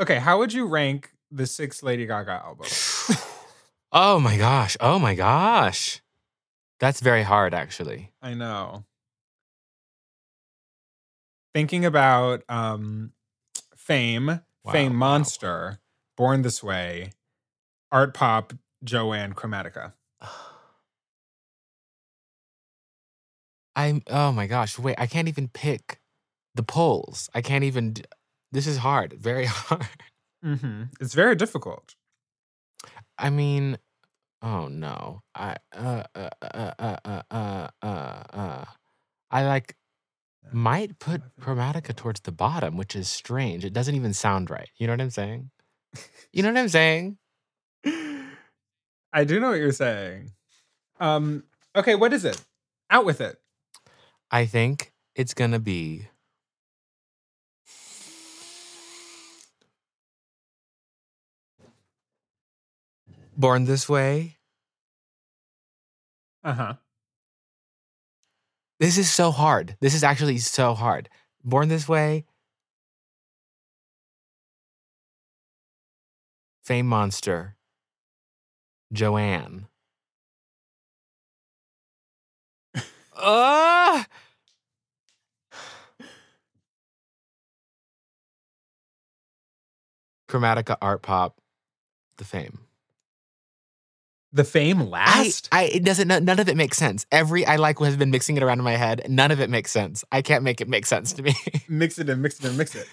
Okay, how would you rank the six Lady Gaga albums? oh my gosh. Oh my gosh. That's very hard, actually. I know. Thinking about um Fame, Wow, Fame wow. Monster, Born This Way, Art Pop, Joanne, Chromatica. I'm. Oh my gosh. Wait, I can't even pick the polls. I can't even. This is hard. Very hard. Mm-hmm. It's very difficult. I mean, oh no. I uh uh uh uh uh uh uh. uh I like might put Chromatica towards the bottom, which is strange. It doesn't even sound right. You know what I'm saying? You know what I'm saying? I do know what you're saying. Um, okay, what is it? Out with it. I think it's gonna be. Born this way. Uh-huh. This is so hard. This is actually so hard. Born this way. Fame monster. Joanne. Ah! Chromatica art pop. The fame. The Fame last? I it doesn't none none of it makes sense. Every I like has been mixing it around in my head. None of it makes sense. I can't make it make sense to me. mix it and mix it and mix it.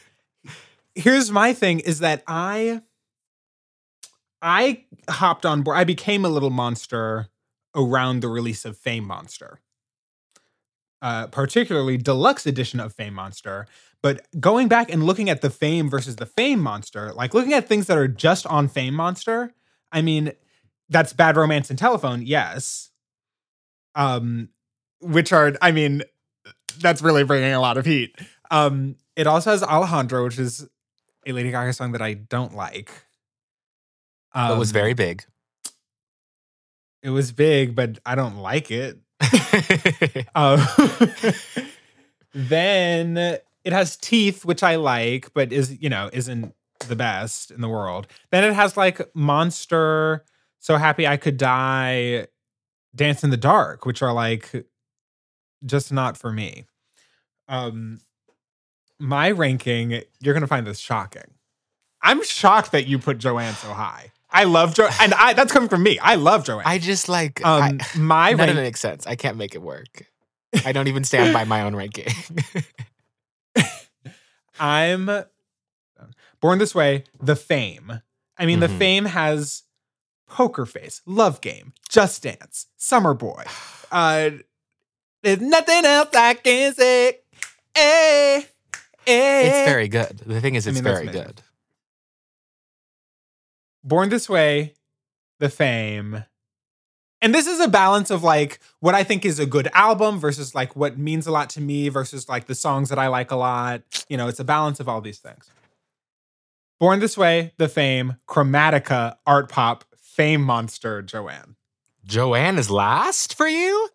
Here's my thing is that I I hopped on board. I became a little monster around the release of Fame Monster. Uh, particularly deluxe edition of Fame Monster. But going back and looking at the Fame versus the Fame Monster, like looking at things that are just on Fame Monster, I mean, that's Bad Romance and Telephone, yes. Um, which are, I mean, that's really bringing a lot of heat. Um, it also has Alejandro, which is a Lady Gaga song that I don't like. Um, it was very big. it was big, but I don't like it. Um, then it has teeth, which I like, but is you know isn't the best in the world. Then it has like Monster, So Happy I Could Die, Dance in the Dark, which are like just not for me. Um, my ranking, you're gonna find this shocking. I'm shocked that you put Joanne so high. I love Jo, and I that's coming from me. I love Joanne. I just like um, I, my none of rank, it makes sense. I can't make it work. I don't even stand by my own ranking. I'm born this way. The Fame. I mean, the Mhm. Fame has Poker Face, Love Game, Just Dance, Summer Boy. Uh, there's nothing else I can say. Eh, eh. it's very good. The thing is, I it's mean, very good. Born This Way, The Fame. And this is a balance of like what I think is a good album versus like what means a lot to me versus like the songs that I like a lot. You know, it's a balance of all these things. Born This Way, The Fame, Chromatica, Art Pop, Fame Monster, Joanne. Joanne is last for you?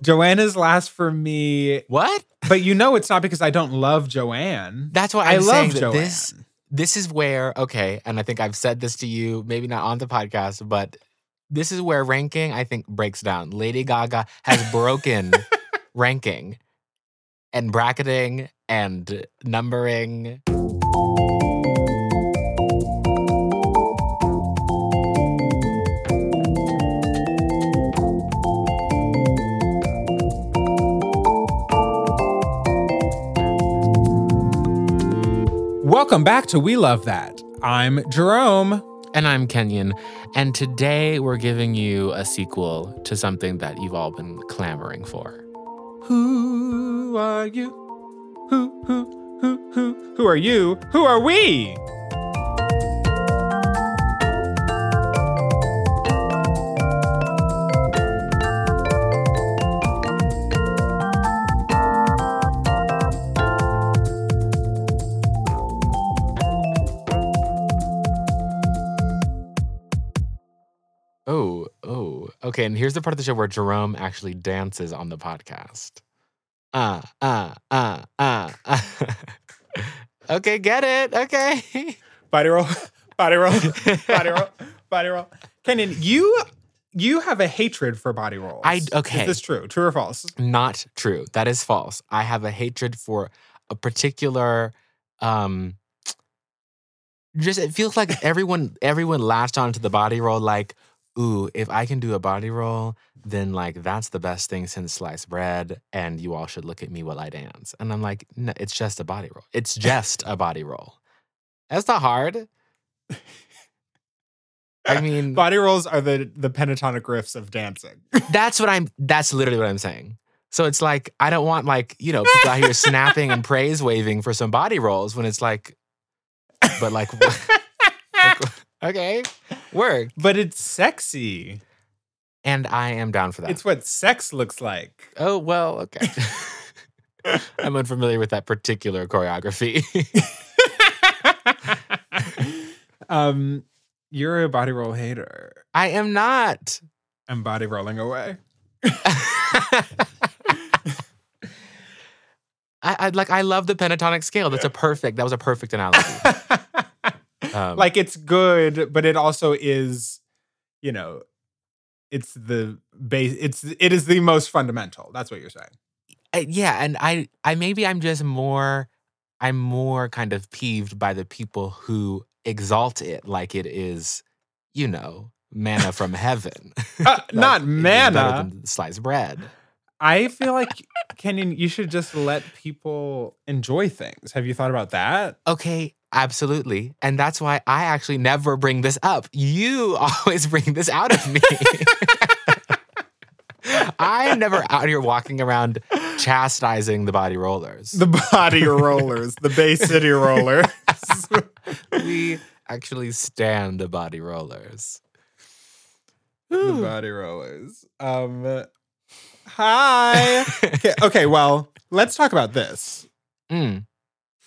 Joanne is last for me, What? but you know it's not because I don't love Joanne. That's why I love Joanne. this this is where okay, and I think I've said this to you, maybe not on the podcast, but this is where ranking I think breaks down. Lady Gaga has broken ranking and bracketing and numbering. Welcome back to We Love That. I'm Jerome. And I'm Kenyon, and today we're giving you a sequel to something that you've all been clamoring for. Who are you? Who, who, who, who? Who are you? Who are we? Okay, and here's the part of the show where Jerome actually dances on the podcast. Uh, uh, uh, uh, uh. Okay, get it. Okay. Body roll, body roll, body roll, body roll. Kenyon, you you have a hatred for body rolls. I- okay. Is this true? True or false? Not true. That is false. I have a hatred for a particular um just it feels like everyone everyone latched onto the body roll like ooh if i can do a body roll then like that's the best thing since sliced bread and you all should look at me while i dance. And i'm like no, it's just a body roll. It's just a body roll. That's not hard. I mean Body rolls are the the pentatonic riffs of dancing. that's what i'm that's literally what i'm saying. So it's like i don't want like you know people out here snapping and praise waving for some body rolls when it's like but like, like okay. Work but it's sexy. and i am down for that. It's what sex looks like. oh well okay. I'm unfamiliar with that particular choreography. Um, you're a body roll hater. i am not. I'm body rolling away. I, I like i love the pentatonic scale. That's a perfect that was a perfect analogy um, like it's good, but it also is, you know, it's the base. It's it is the most fundamental. That's what you're saying. I- yeah and i i maybe i'm just more i'm more kind of peeved by the people who exalt it like it is you know manna from heaven Uh, Like, not it is better manna. sliced bread I feel like Kenyon, you should just let people enjoy things. Have you thought about that? okay absolutely and that's why i actually never bring this up you always bring this out of me i am never out here walking around chastising the body rollers The body rollers, the Bay City rollers. we actually stand the body rollers the body rollers. Um, hi. Okay, okay, well, let's talk about this. Mm.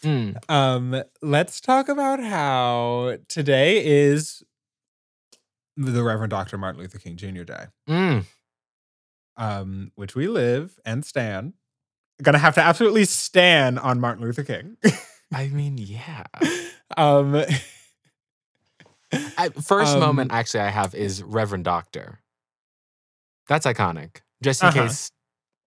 Mm. Um, let's talk about how today is the Reverend Dr. Martin Luther King Jr. Day, Mm. um, which we live and stand. Gonna have to absolutely stand on Martin Luther King. I mean, yeah. um, first Um, moment actually I have is Reverend Doctor. That's iconic. Just in Uh-huh. case,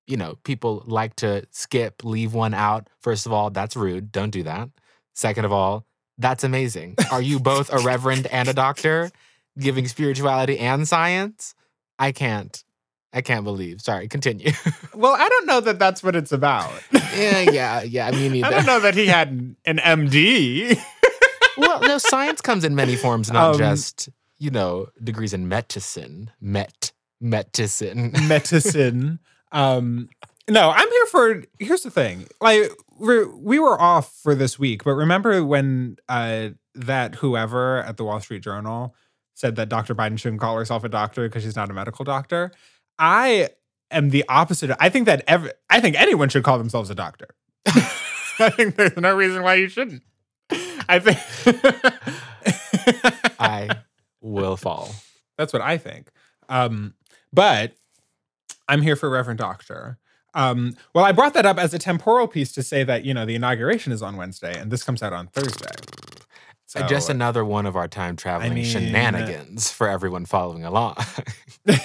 you know, people like to skip, leave one out. First of all, that's rude. Don't do that. Second of all, that's amazing. Are you both a reverend and a doctor giving spirituality and science? I can't. I can't believe. Sorry, continue. well, I don't know that that's what it's about. yeah, yeah, yeah. Me neither. I don't know that he had an, MD. well, no, science comes in many forms, not Um, just, you know, degrees in medicine. Met medicine. medicine. Um, no, I'm here for. Here's the thing. Like we're, we were off for this week, but remember when uh, that whoever at the Wall Street Journal said that Dr. Biden shouldn't call herself a doctor because she's not a medical doctor? I am the opposite. I think that ev- I think anyone should call themselves a doctor. I think there's no reason why you shouldn't. I think I will fall. That's what I think. Um, but I'm here for Reverend Doctor. Um, well, I brought that up as a temporal piece to say that, you know, the inauguration is on Wednesday and this comes out on Thursday. Uh, Just another one of our time traveling mean- shenanigans for everyone following along.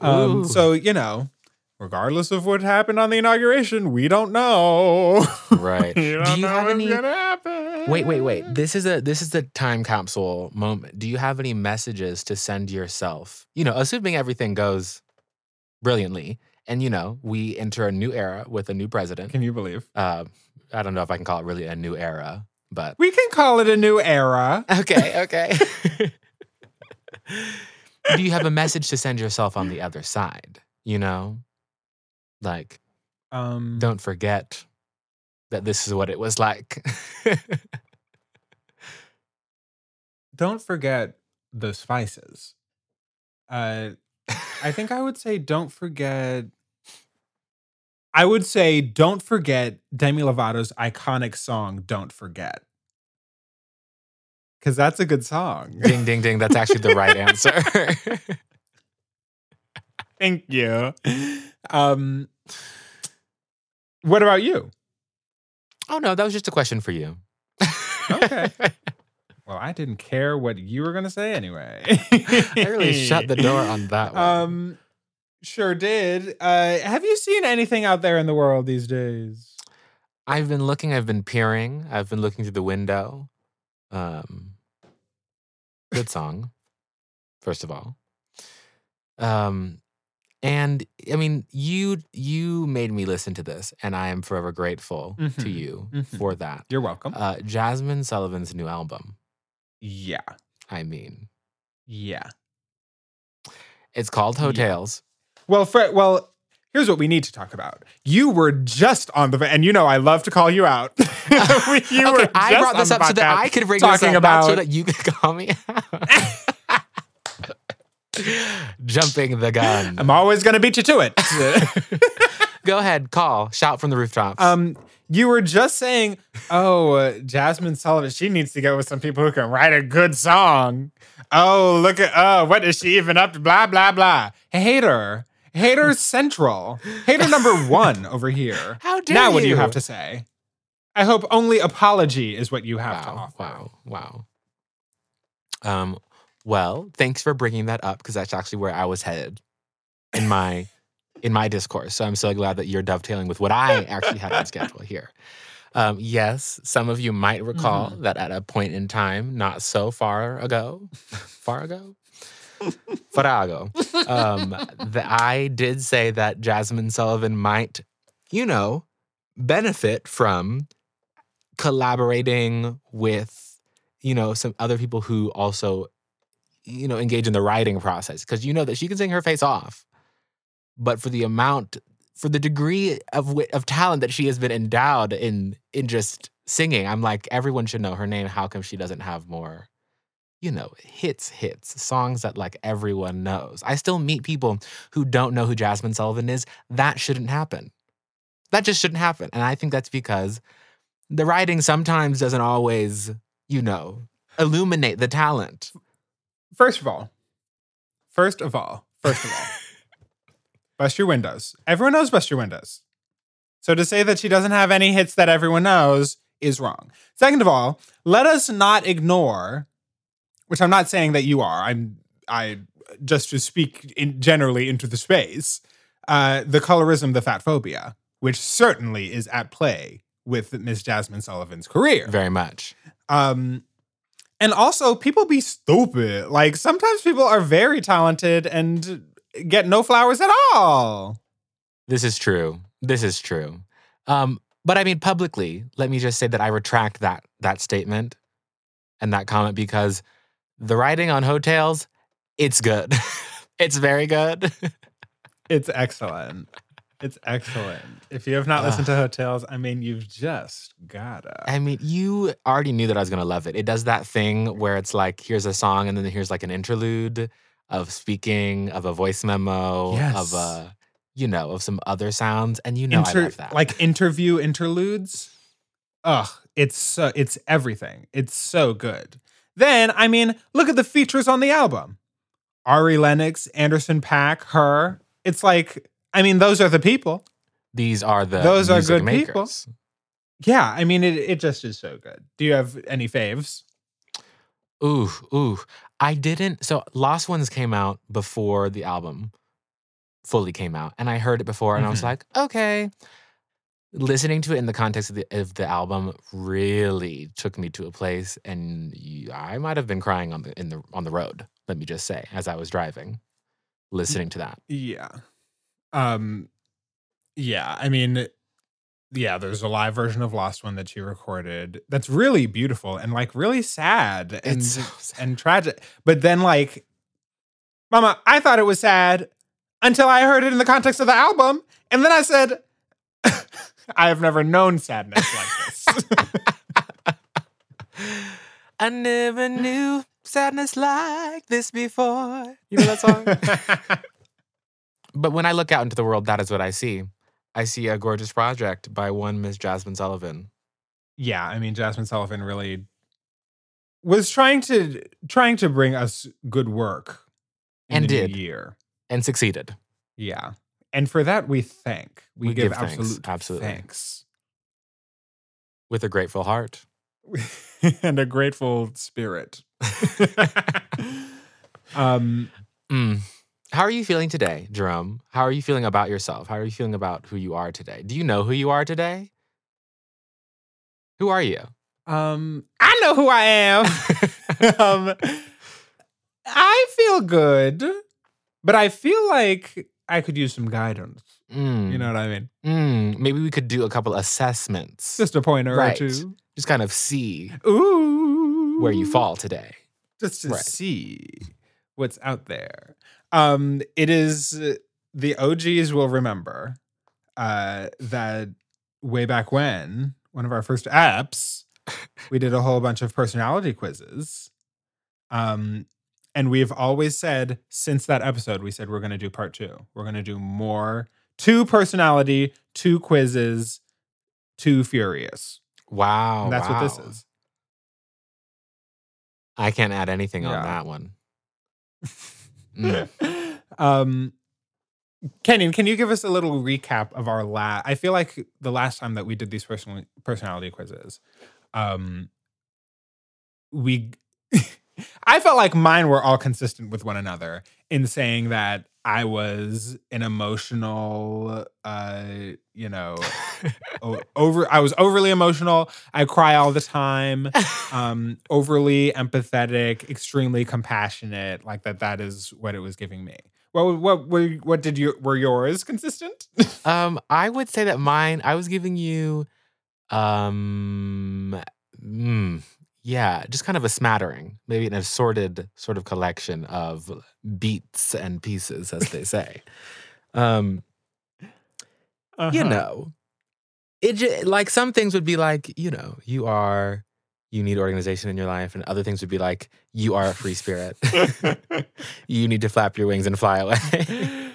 um, so, you know, regardless of what happened on the inauguration, we don't know. right. We don't Do you know have what's any gonna happen. Wait, wait, wait. This is a this is the time capsule moment. Do you have any messages to send yourself? You know, assuming everything goes brilliantly and you know, we enter a new era with a new president. Can you believe? Uh I don't know if I can call it really a new era, but We can call it a new era. okay, okay. Do you have a message to send yourself on the other side? You know? Like, Um, don't forget that this is what it was like. don't forget the spices. Uh, I think I would say don't forget. I would say don't forget Demi Lovato's iconic song "Don't Forget" because that's a good song. ding, ding, ding. That's actually the right answer. Thank you. Um, what about you? Oh no, that was just a question for you. Okay. Well, I didn't care what you were gonna say anyway. I really shut the door on that one. Um, sure did. Uh, have you seen anything out there in the world these days? I've been looking, I've been peering, I've been looking through the window. Um good song, first of all. Um and I mean, you you made me listen to this, and I am forever grateful to Mhm. you Mhm. for that. You're welcome. Uh, Jazmine Sullivan's new album. yeah, I mean, yeah. it's called Yeah. Heaux Tales. Well, Fred. Well, here's what we need to talk about. You were just on the, and you know I love to call you out. you okay, I brought this up so that I could bring talking this up, not so that you could call me out. Jumping the gun. I'm always gonna beat you to it. Go ahead, call, shout from the rooftops. Um, you were just saying, oh, uh, Jazmine Sullivan, she needs to go with some people who can write a good song. Oh, look at, oh, what is she even up to? Blah, blah, blah. Hater. Hater central. Hater number one over here. How dare now, what do you have to say? I hope only apology is what you have to wow, offer. wow, wow. Um, well, thanks for bringing that up because that's actually where I was headed in my in my discourse. So I'm so glad that you're dovetailing with what I actually had on schedule here. Um, yes, some of you might recall Mm-hmm. that at a point in time, not so far ago, far ago, far ago, um, that I did say that Jazmine Sullivan might, you know, benefit from collaborating with, you know, some other people who also, you know, engage in the writing process. Because you know that she can sing her face off, but for the amount, for the degree of of talent that she has been endowed in in just singing, I'm like, everyone should know her name. How come she doesn't have more? You know, hits, hits, songs that like everyone knows. I still meet people who don't know who Jazmine Sullivan is. That shouldn't happen. That just shouldn't happen. And I think that's because the writing sometimes doesn't always, you know, illuminate the talent. First of all, first of all, first of all, bust your windows. Everyone knows bust your windows. So to say that she doesn't have any hits that everyone knows is wrong. Second of all, let us not ignore, which I'm not saying that you are. I'm I just to speak in generally into the space, uh, the colorism, the fat phobia, which certainly is at play with Miss Jazmine Sullivan's career. Very much. Um, and also, people be stupid. Like sometimes people are very talented and get no flowers at all. This is true. This is true. Um, but I mean, publicly, let me just say that I retract that that statement and that comment because the writing on Heaux Tales, it's good. it's very good. It's excellent. It's excellent. If you have not listened to Heaux Tales, I mean, you've just gotta. I mean, you already knew that I was gonna love it. It does that thing where it's like, here's a song, and then here's like an interlude of speaking, of a voice memo, of Yes. a, you know, of some other sounds, and you know I love that. Like interview interludes. Ugh, it's so, it's everything. It's so good. Then, I mean, look at the features on the album. Ari Lennox, Anderson .Paak, her. It's like, I mean, those are the people. these are the Those are good people. Yeah, I mean, it, it just is so good. Do you have any faves? Ooh, ooh. I didn't. So Lost Ones came out before the album fully came out, and I heard it before, and I was Mhm. like, okay. Listening to it in the context of the of the album really took me to a place, and you, I might have been crying on the in the on the road. Let me just say, as I was driving, listening to that. Yeah. Um yeah, I mean yeah, there's a live version of Lost One that she recorded that's really beautiful and like really sad and so sad. and tragic. But then like Mama, I thought it was sad until I heard it in the context of the album and then I said I have never known sadness like this. I never knew sadness like this before. You know that song? But when I look out into the world, that is what I see. I see a gorgeous project by one Miss Jazmine Sullivan. yeah, I mean Jazmine Sullivan really was trying to trying to bring us good work in And did. year. and succeeded. Yeah. And for that we thank. We, We give, give thanks, absolute absolutely. thanks. With a grateful heart. and a grateful spirit. um, Mm. How are you feeling today, Jerome? How are you feeling about yourself? How are you feeling about who you are today? Do you know who you are today? Who are you? um, I know who I am. um, I feel good, but I feel like I could use some guidance. Mm. You know what I mean? Mm, maybe we could do a couple assessments. Just a pointer Right. or two. Just kind of see Ooh, where you fall today. just to Right. see what's out there. Um, it is the OGs will remember uh, that way back when one of our first apps, we did a whole bunch of personality quizzes. Um, and we've always said since that episode, we said we're going to do part two. We're going to do more two personality, two quizzes, two furious. Wow. And that's what this is. I can't add anything on that one. Um Kenyon, can you give us a little recap of our last I feel like the last time that we did these personal personality quizzes, um we I felt like mine were all consistent with one another in saying that I was an emotional uh you know o- over I was overly emotional. I cry all the time um overly empathetic extremely compassionate like that that is what it was giving me what what what, what did you were yours consistent um, I would say that mine, I was giving you, um, mm, yeah, just kind of a smattering, maybe an assorted sort of collection of beats and pieces, as they say. um, you Uh-huh. know, it j- like some things would be like, you know, you are, you need organization in your life, and other things would be like, you are a free spirit. you need to flap your wings and fly away.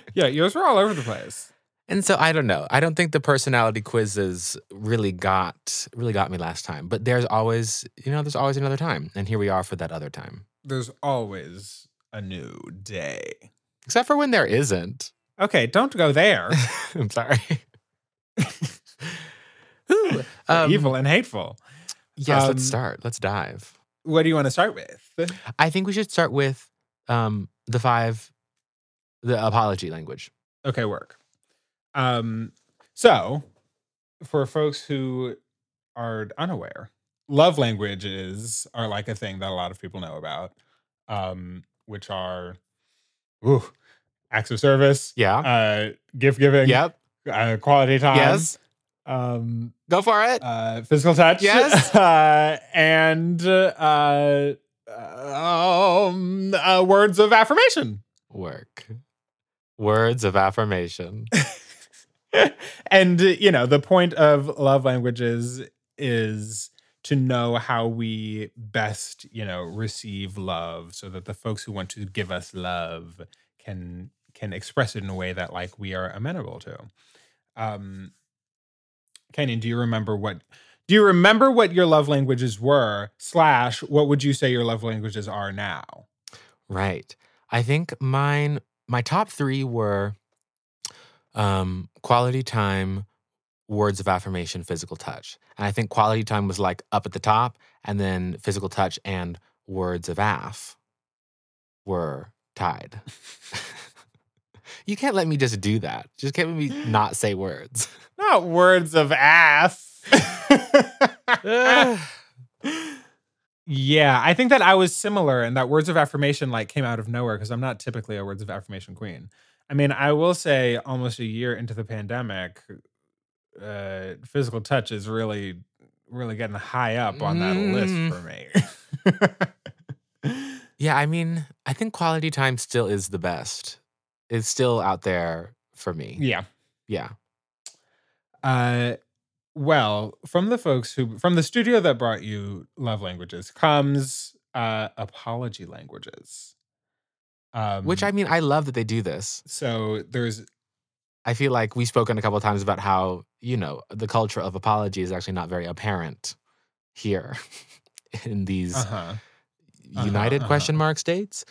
yeah yours were all over the place And so I don't know. I don't think the personality quizzes really got really got me last time. But there's always, you know, there's always another time. And here we are for that other time. there's always a new day Except for when there isn't. okay don't go there I'm sorry. Ooh, um, evil and hateful Yes, Um, let's start. Let's dive. what do you want to start with I think we should start with um, the five, the apology language. Okay, work. Um, so for folks who are unaware, love languages are like a thing that a lot of people know about, um, which are ooh, acts of service, Yeah. uh, gift giving, yep. uh, quality time, Yes. um, Go for it. uh, physical touch, Yes. uh, and uh, um, uh, words of affirmation. Work. Words of affirmation. and you know the point of love languages is to know how we best you know receive love so that the folks who want to give us love can can express it in a way that like we are amenable to um kenyon do you remember what do you remember what your love languages were slash what would you say your love languages are now Right. I think mine my top 3 were um quality time, words of affirmation, physical touch. And I think quality time was like up at the top and then physical touch and words of aff were tied. you can't let me just do that. Just can't let me not say words. not words of ass Yeah, I think that I was similar and that words of affirmation like came out of nowhere because I'm not typically a words of affirmation queen. I mean, I will say almost a year into the pandemic, uh, physical touch is really, really getting high up on that list for me. Yeah, I mean, I think quality time still is the best. It's still out there for me. yeah. Yeah. Uh, well, from the folks who from the studio that brought you love languages comes uh apology languages. Um, Which I mean, I love that they do this. so there's I feel like we've spoken a couple of times about how, you know, the culture of apology is actually not very apparent here in these uh-huh. united uh-huh. question mark states.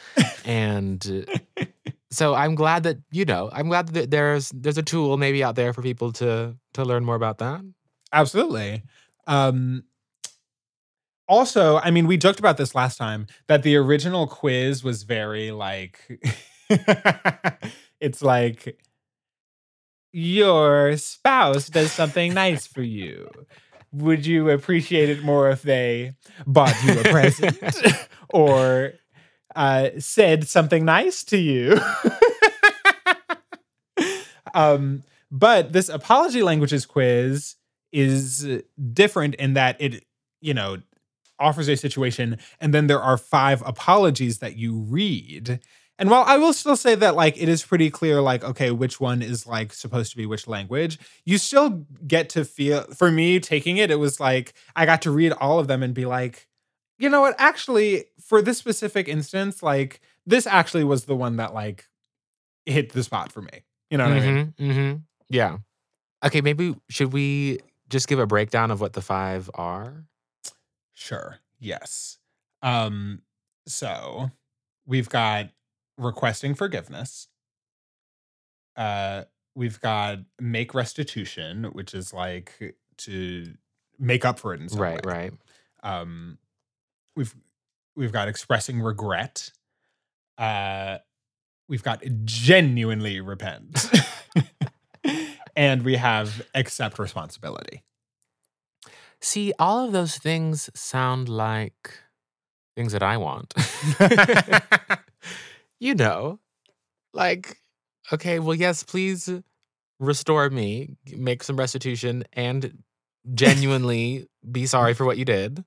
And uh, so I'm glad that, you know, I'm glad that there's there's a tool maybe out there for people to to learn more about that. Absolutely. Um, also, I mean, we joked about this last time that the original quiz was very like, it's like, your spouse does something nice for you. Would you appreciate it more if they bought you a present or uh, said something nice to you? um, but this apology languages quiz is different in that it, you know, offers a situation and then there are five apologies that you read. And while I will still say that like it is pretty clear like okay which one is like supposed to be which language, you still get to feel for me taking it it was like I got to read all of them and be like you know what actually for this specific instance like this actually was the one that like hit the spot for me. You know what I mean? Mm-hmm, mm-hmm. Yeah. Okay, maybe should we just give a breakdown of what the five are? Sure. Yes. Um so we've got requesting forgiveness. Uh we've got make restitution, which is like to make up for it in some Right, way. right. Um we've we've got expressing regret. Uh we've got genuinely repent. and we have accept responsibility. See, all of those things sound like things that I want. you know, like, okay, well, yes, please restore me, make some restitution, and genuinely be sorry for what you did.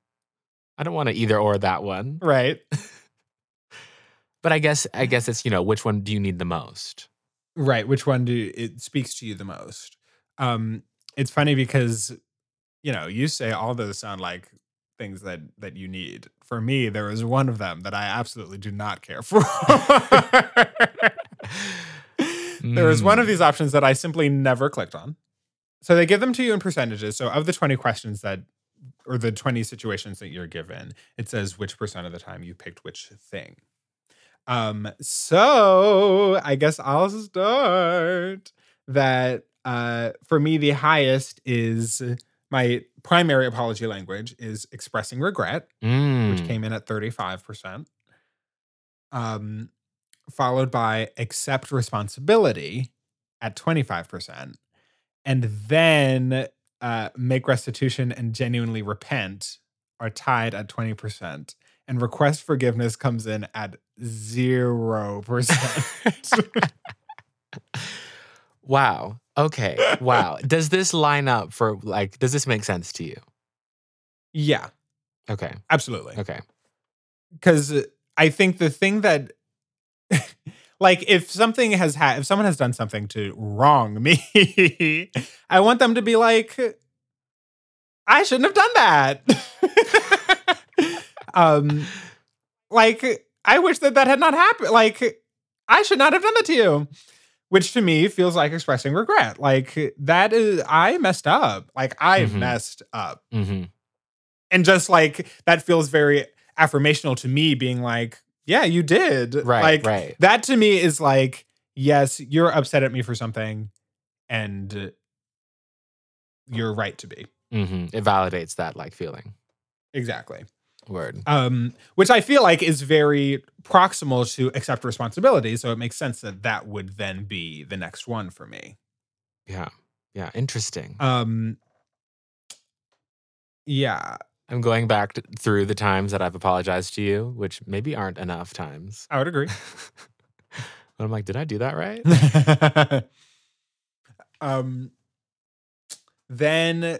I don't want to either or that one. right. But I guess I guess it's, you know, which one do you need the most? Right. Which one do it speaks to you the most? Um, it's funny because you know, you say all those sound like things that that you need. For me, there is one of them that I absolutely do not care for. there is one of Mm. these options that I simply never clicked on. So they give them to you in percentages. So of the 20 questions that or the 20 situations that you're given, it says which percent of the time you picked which thing. Um, so I guess I'll start that uh for me the highest is my primary apology language is expressing regret, which Mm. came in at 35%. Um followed by accept responsibility at 25%. And then uh make restitution and genuinely repent are tied at 20%. And request forgiveness comes in at 0%. Wow. Okay. Wow. Does this line up for like, does this make sense to you? yeah, Okay. absolutely. Okay. because I think the thing that, like, if something has had, if someone has done something to wrong me, I want them to be like, I shouldn't have done that. um, like, I wish that that had not happened. Like, I should not have done that to you. Which to me feels like expressing regret. Like that is, I messed up. Like I Mhm. messed up hmm and just like that feels very affirmational to me being like yeah you did Right. like right. that to me is like yes you're upset at me for something and you're right to be hmm It validates that like feeling. exactly Word. um which i feel like is very proximal to accept responsibility so it makes sense that that would then be the next one for me Yeah. Yeah. Interesting. um yeah I'm going back to, through the times that I've apologized to you, which maybe aren't enough times. i would agree but I'm like, did I do that right? um then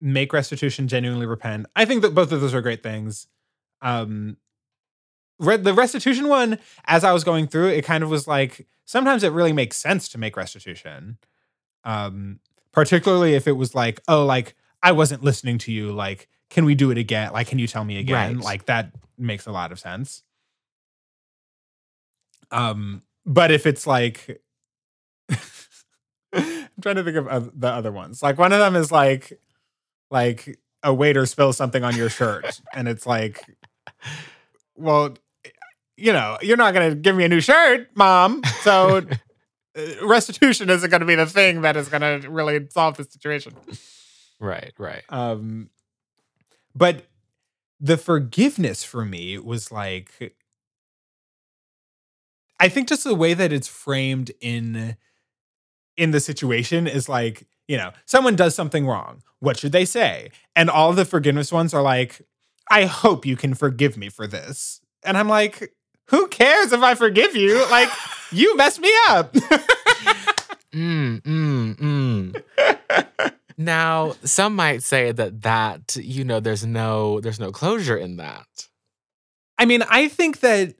make restitution genuinely repent. I think that both of those are great things. Um re- the restitution one as i was going through it kind of was like sometimes it really makes sense to make restitution. Um particularly if it was like oh like i wasn't listening to you like can we do it again? Like can you tell me again? Right. like that makes a lot of sense. Um but if it's like i'm trying to think of the other ones. Like one of them is like like a waiter spills something on your shirt and it's like well you know you're not going to give me a new shirt mom so uh, restitution isn't going to be the thing that is going to really solve the situation right. Right. um But the forgiveness for me was like I think just the way that it's framed in in the situation is like, you know, someone does something wrong. What should they say? And all the forgiveness ones are like, I hope you can forgive me for this. And I'm like, who cares if I forgive you? Like, you messed me up. Mm, mm, mm. now, some might say that that you know there's no there's no closure in that. I mean, I think that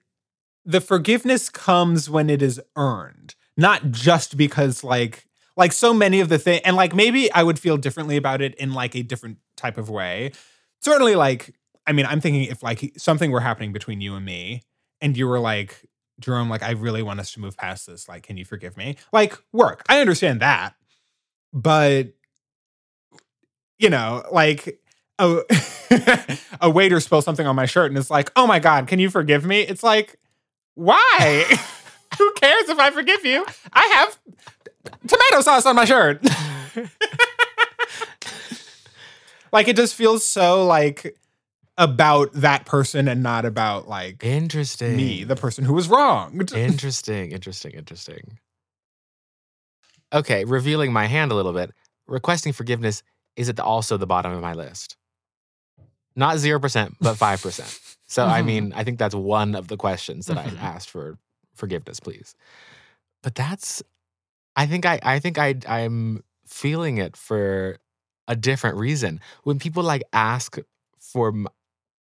the forgiveness comes when it is earned, not just because like like so many of the thing and like maybe I would feel differently about it in like a different type of way. Certainly like I mean, I'm thinking if like something were happening between you and me and you were like Jerome, like, I really want us to move past this. Like, can you forgive me? Like, work. I understand that. But, you know, like, a, a waiter spills something on my shirt and it's like, oh my God, can you forgive me? It's like, why? Who cares if I forgive you? I have tomato sauce on my shirt. like, it just feels so like, about that person and not about like Interesting. me, the person who was wronged. Interesting, interesting, interesting. Okay, revealing my hand a little bit. Requesting forgiveness is at the, also the bottom of my list. Not 0%, but 5%. So, I Mhm. mean, I think that's one of the questions that. I asked for forgiveness, please. But that's, I think I, I think I, I'm feeling it for a different reason. When people like ask for,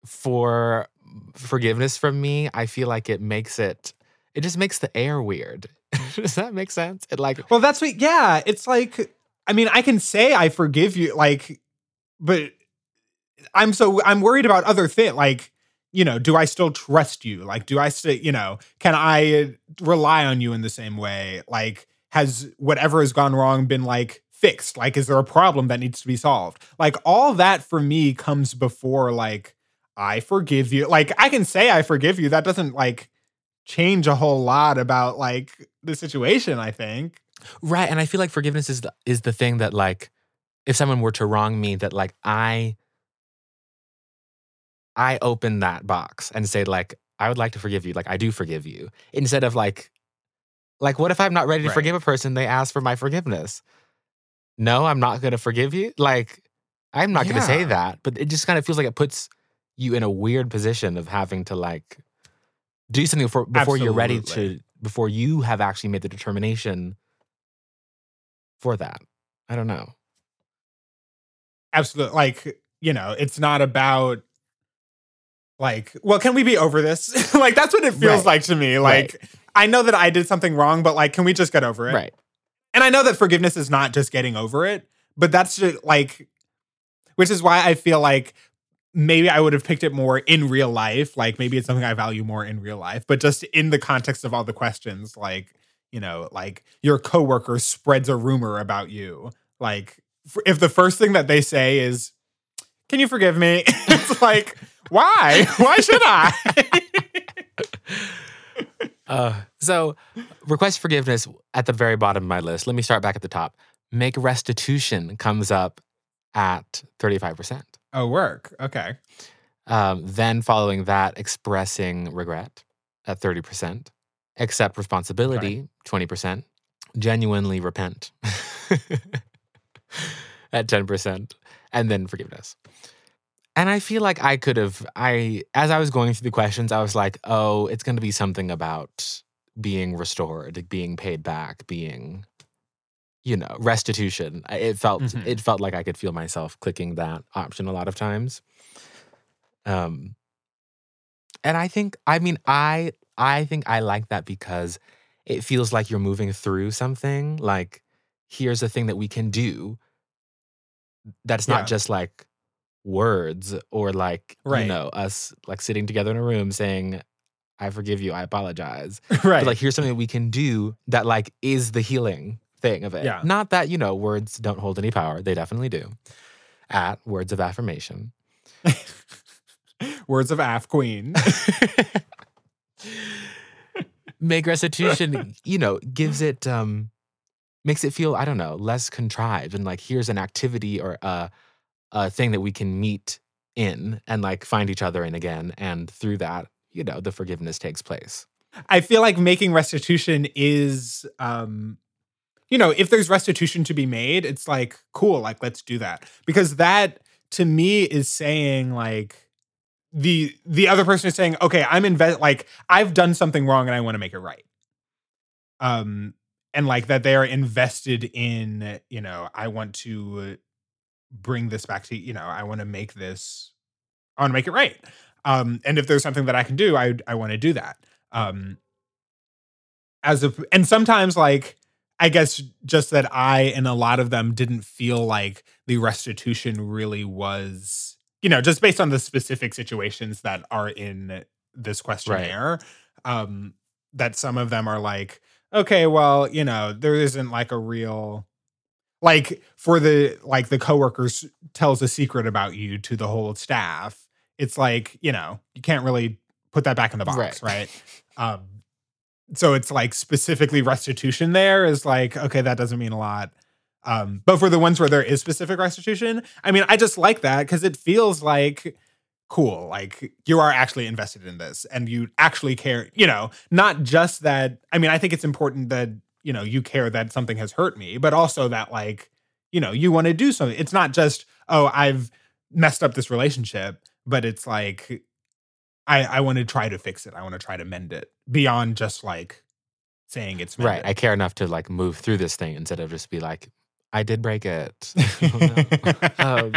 for forgiveness from me, I feel like it makes it, it just makes the air weird. Does that make sense? It like, Well, that's what, yeah. It's like, I mean, I can say I forgive you, like, but I'm so, I'm worried about other things. Like, you know, do I still trust you? Like, do I still, you know, can I rely on you in the same way? Like, has whatever has gone wrong been like fixed? Like, is there a problem that needs to be solved? Like, all that for me comes before, like, I forgive you. Like, I can say I forgive you. That doesn't like change a whole lot about like the situation, I think. Right, and I feel like forgiveness is the is the thing that like if someone were to wrong me that like I I open that box and say like I would like to forgive you, like I do forgive you. Instead of like like what if I'm not ready to Right. forgive a person they ask for my forgiveness? No, I'm not going to forgive you. Like I'm not going to say that, but it just kind of feels like it puts you in a weird position of having to like do something before before you're ready to before you have actually made the determination for that. I don't know. Absolutely. Like, you know, it's not about like, well, can we be over this? like that's what it feels Right. like to me. Like I know that I did something wrong, but like can we just get over it? Right. And I know that forgiveness is not just getting over it, but that's just like which is why I feel like maybe I would have picked it more in real life. Like maybe it's something I value more in real life, but just in the context of all the questions, like, you know, like your coworker spreads a rumor about you. Like if the first thing that they say is, can you forgive me? it's like, why? Why should I? Uh, so, request forgiveness at the very bottom of my list. Let me start back at the top. Make restitution comes up at 35%. oh, work. Okay. Um, then, following that, expressing regret at 30%. Accept responsibility, 20%. Genuinely repent at 10%. And then forgiveness. And I feel like I could have, I, as I was going through the questions, I was like, oh, it's going to be something about being restored, being paid back, being, you know, restitution. It felt, Mhm. it felt like I could feel myself clicking that option a lot of times. Um, and I think, I mean, I, I think I like that because it feels like you're moving through something. Like, here's a thing that we can do. That's not Yeah. just like words or like you know us like sitting together in a room saying i forgive you i apologize right. but like here's something we can do that like is the healing thing of it Yeah. not that you know words don't hold any power they definitely do at words of affirmation Words of Af Queen. make restitution you know gives it um makes it feel i don't know less contrived and like here's an activity or a, a thing that we can meet in and like find each other in again. And through that, you know, the forgiveness takes place. I feel like making restitution is um you know, if there's restitution to be made, it's like cool, like let's do that. Because that to me is saying like the the other person is saying, "Okay, I'm invest like I've done something wrong and I want to make it right." Um and like that they are invested in, you know, I want to bring this back to, you know, I want to make this I want to make it right. Um and if there's something that I can do, I I want to do that. Um as a and sometimes like I guess just that I and a lot of them didn't feel like the restitution really was, you know, just based on the specific situations that are in this questionnaire. Right. Um, that some of them are like, okay, well, you know, there isn't like a real like for the like the coworkers tells a secret about you to the whole staff. It's like, you know, you can't really put that back in the box, right? right? Um, so it's like specifically restitution there is like okay that doesn't mean a lot um but for the ones where there is specific restitution i mean i just like that because it feels like cool like you are actually invested in this and you actually care you know not just that i mean i think it's important that you know you care that something has hurt me but also that like you know you want to do something it's not just oh i've messed up this relationship but it's like I I want to try to fix it. I want to try to mend it beyond just like saying it's mended. right. I care enough to like move through this thing instead of just be like, I did break it. um,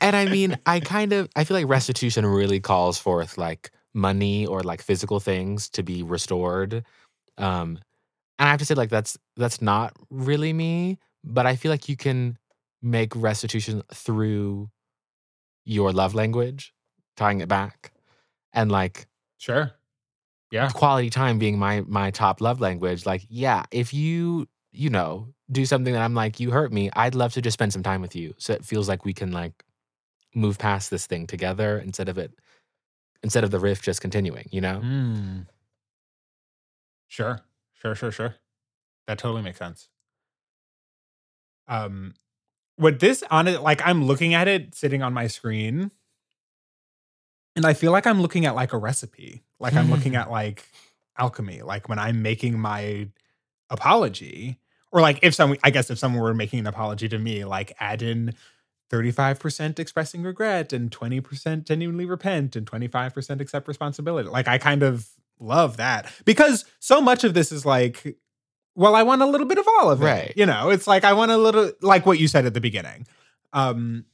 and I mean, I kind of I feel like restitution really calls forth like money or like physical things to be restored. Um, and I have to say, like that's that's not really me, but I feel like you can make restitution through your love language, tying it back and like sure. Yeah. Quality time being my my top love language like yeah if you you know do something that i'm like you hurt me i'd love to just spend some time with you. So it feels like we can like move past this thing together instead of it instead of the riff just continuing you know? Mm. sure sure sure sure that totally makes sense um what this on it like i'm looking at it sitting on my screen and I feel like I'm looking at like a recipe. Like I'm looking at like alchemy. Like when I'm making my apology, or like if someone, I guess if someone were making an apology to me, like add in 35% expressing regret and 20% genuinely repent and 25% accept responsibility. Like I kind of love that because so much of this is like, well, I want a little bit of all of it. Right. You know, it's like I want a little like what you said at the beginning. Um,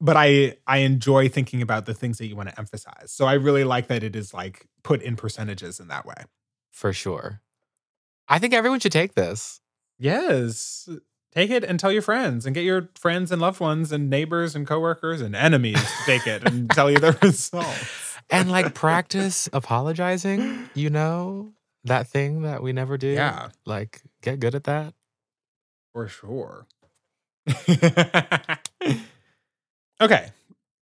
but I I enjoy thinking about the things that you want to emphasize. So I really like that it is like put in percentages in that way. For sure. I think everyone should take this. Yes. Take it and tell your friends and get your friends and loved ones and neighbors and coworkers and enemies to take it and tell you the results. And like practice apologizing, you know, that thing that we never do. Yeah. Like get good at that. For sure. Okay,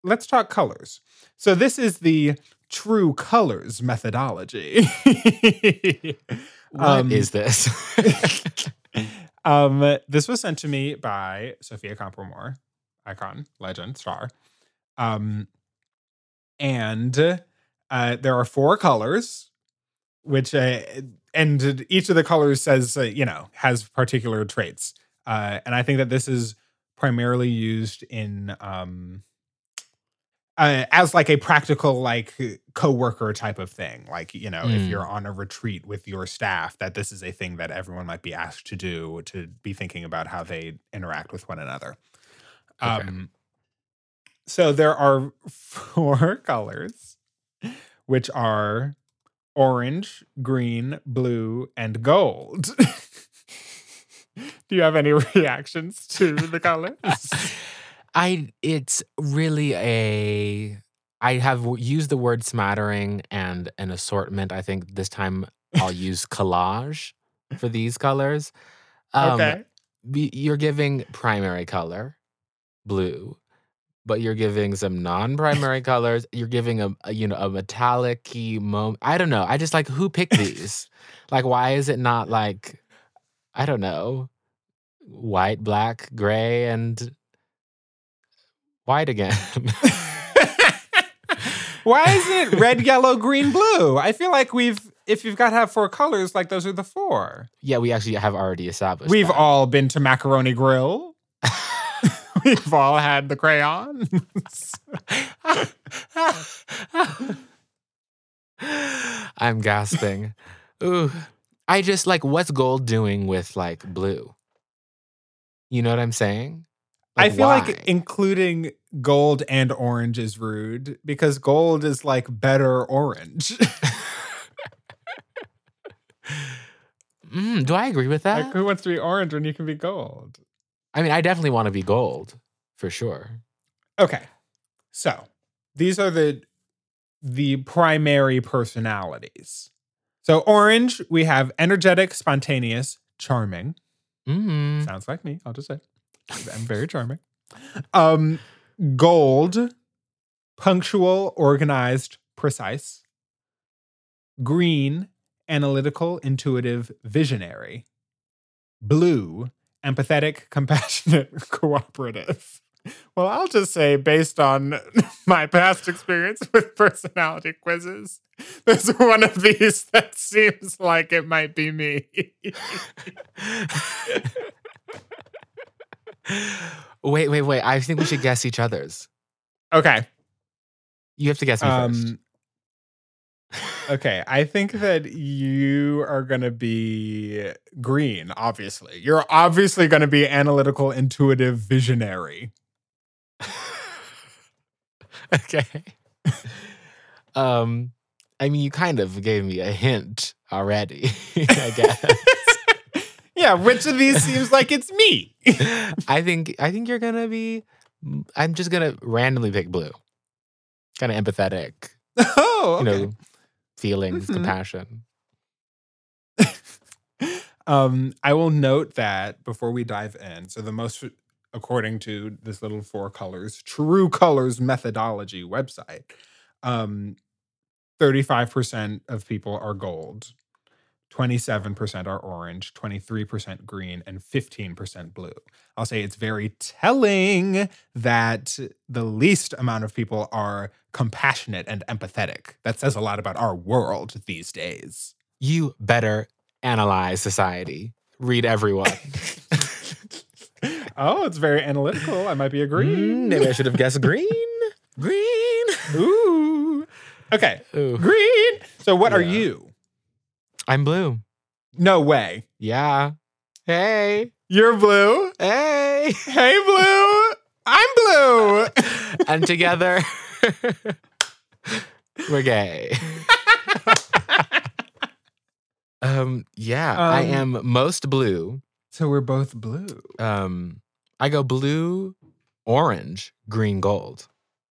let's talk colors. So this is the true colors methodology. What um, is this? um, this was sent to me by Sophia Compermore, icon, legend, star. Um, and uh, there are four colors, which uh, and each of the colors says uh, you know has particular traits. Uh, and I think that this is primarily used in um uh, as like a practical like co-worker type of thing like you know mm. if you're on a retreat with your staff that this is a thing that everyone might be asked to do to be thinking about how they interact with one another okay. um so there are four colors which are orange green blue and gold Do you have any reactions to the colors? I it's really a I have used the word smattering and an assortment. I think this time I'll use collage for these colors. Um, okay. You're giving primary color, blue, but you're giving some non-primary colors. You're giving a, a you know a metallic key moment. I don't know. I just like who picked these. like, why is it not like I don't know white, black, gray, and white again. Why isn't it red, yellow, green, blue? I feel like we've if you've got to have four colors, like those are the four. Yeah, we actually have already established. We've that. all been to Macaroni Grill. we've all had the crayons. I'm gasping. Ooh. I just like what's gold doing with like blue? You know what I'm saying? I feel why? like including gold and orange is rude because gold is like better orange. Mm, do I agree with that? like who wants to be orange when you can be gold? I mean, I definitely want to be gold for sure. Okay. So, these are the the primary personalities. So, orange, we have energetic, spontaneous, charming. Mm. Sounds like me. I'll just say. I'm very charming. Um gold, punctual, organized, precise. Green, analytical, intuitive, visionary. Blue, empathetic, compassionate, cooperative. Well, I'll just say, based on my past experience with personality quizzes, there's one of these that seems like it might be me. wait, wait, wait. I think we should guess each other's. okay. You have to guess me um, first. Okay. I think that you are going to be green, obviously. You're obviously going to be analytical, intuitive, visionary. okay. um, I mean, you kind of gave me a hint already. I guess. yeah, which of these seems like it's me? I think I think you're gonna be. I'm just gonna randomly pick blue. Kind of empathetic, oh, you okay. know, feelings, Mhm. compassion. um, I will note that before we dive in, so the most, according to this little four colors, true colors methodology website, um, 35% of people are gold, 27% are orange, 23% green, and 15% blue. I'll say it's very telling that the least amount of people are compassionate and empathetic. That says a lot about our world these days. You better analyze society. Read everyone. oh, it's very analytical. I might be a Mm, green. maybe I should have guessed green. Green. Ooh. Okay. Ooh. Green. So what are you? I'm blue. No way. Yeah. Hey. You're blue. Hey. Hey, blue. I'm blue. and together, we're gay. um, yeah, I Um, am most blue. so we're both blue. Um, I go blue, orange, green, gold,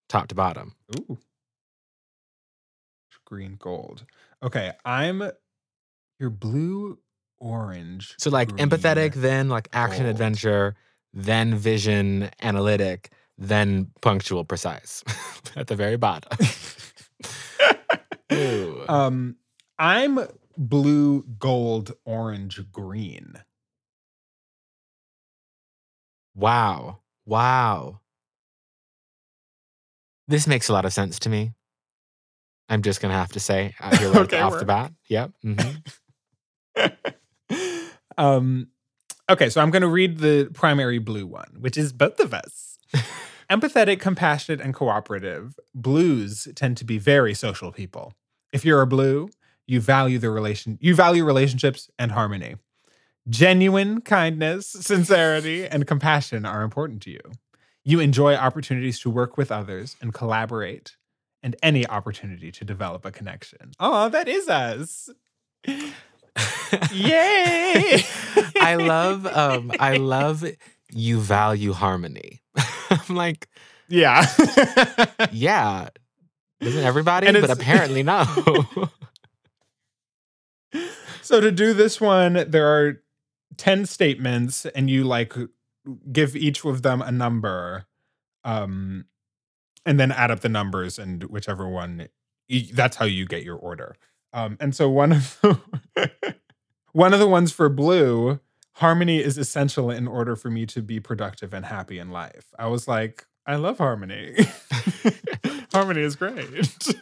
top to bottom. Ooh. Green gold. Okay, I'm your blue orange. So like green. empathetic, then like action gold. adventure, then vision analytic, then punctual precise at the very bottom. Um I'm blue, gold, orange, green. Wow. Wow. This makes a lot of sense to me. I'm just going to have to say out here Okay, off the bat. Yep. mhm. um okay, so I'm going to read the primary blue one, which is both of us. Empathetic, compassionate, and cooperative. Blues tend to be very social people. If you're a blue, you value the relation you value relationships and harmony. Genuine kindness, sincerity, and compassion are important to you. You enjoy opportunities to work with others and collaborate, and any opportunity to develop a connection. Oh, that is us. Yay! I love um I love you value harmony. I'm like, Yeah. yeah. Isn't everybody? And But apparently no. so to do this one, there are 10 statements and you like give each of them a number um and then add up the numbers and whichever one. That's how you get your order. Um and so one of the, one of the ones for blue, harmony is essential in order for me to be productive and happy in life. I was like, I love harmony. Harmony is great.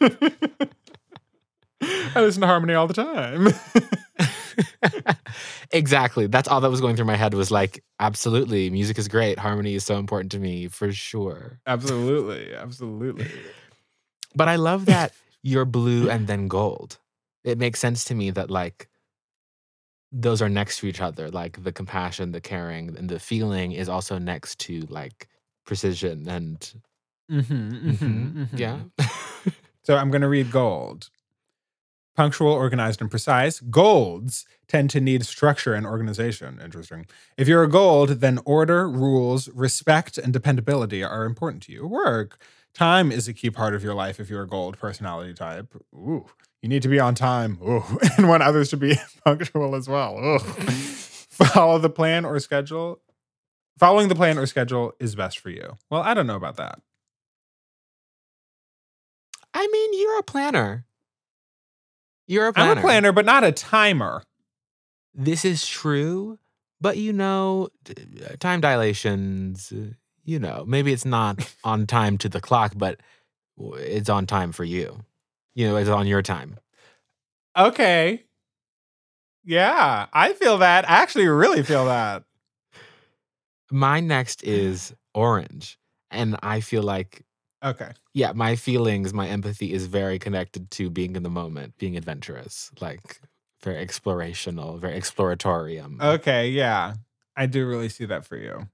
I listen to Harmony all the time. exactly. That's all that was going through my head was like, absolutely, music is great. Harmony is so important to me for sure. absolutely. Absolutely. But I love that you're blue and then gold. It makes sense to me that like those are next to each other. Like the compassion, the caring, and the feeling is also next to like precision and Mm-hmm, Mhm. yeah. So I'm going to read gold. Punctual, organized, and precise. Golds tend to need structure and organization. Interesting. If you're a gold, then order, rules, respect, and dependability are important to you. Work. Time is a key part of your life if you're a gold personality type. Ooh. You need to be on time. Ooh. And want others to be punctual as well. Follow the plan or schedule. Following the plan or schedule is best for you. Well, I don't know about that. I mean, you're a planner. You're a planner. I'm a planner, but not a timer. This is true, but you know, uh, time dilations, uh, you know, maybe it's not on time to the clock, but it's on time for you. You know, it's on your time. Okay. Yeah, I feel that. I actually really feel that. My next is orange. And I feel like, Okay. yeah, my feelings, my empathy is very connected to being in the moment, being adventurous, like very explorational, very exploratorium. Okay, yeah. I do really see that for you.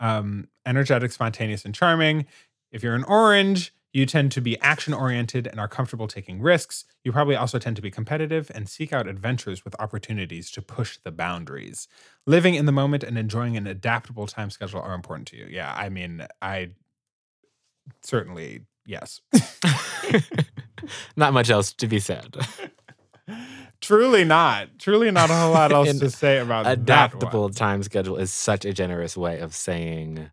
Um energetic, spontaneous and charming. If you're an orange, you tend to be action oriented and are comfortable taking risks. You probably also tend to be competitive and seek out adventures with opportunities to push the boundaries. Living in the moment and enjoying an adaptable time schedule are important to you. Yeah, I mean, I certainly yes. Not much else to be said. Truly not. Truly not a whole lot else to say about that. Adaptable time schedule is such a generous way of saying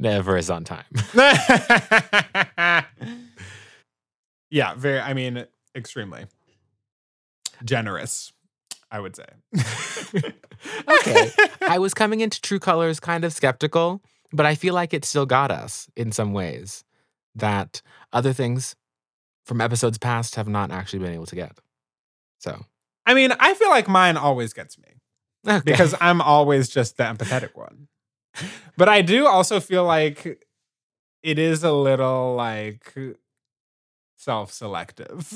never is on time. yeah, very. I mean, extremely generous. I would say. okay. I was coming into True Colors kind of skeptical, but I feel like it still got us in some ways that other things from episodes past have not actually been able to get. So, I mean, I feel like mine always gets me okay. because I'm always just the empathetic one. But I do also feel like it is a little like self-selective.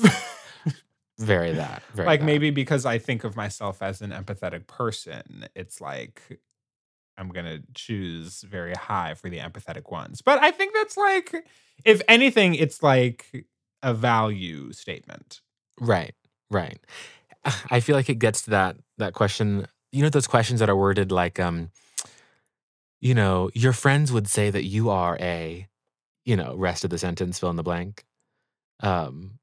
very that. Very like that. maybe because I think of myself as an empathetic person, it's like I'm gonna choose very high for the empathetic ones. But I think that's like, if anything, it's like a value statement. Right, right. I feel like it gets to that that question. You know those questions that are worded like, um, you know, your friends would say that you are a, you know, rest of the sentence, fill in the blank, um,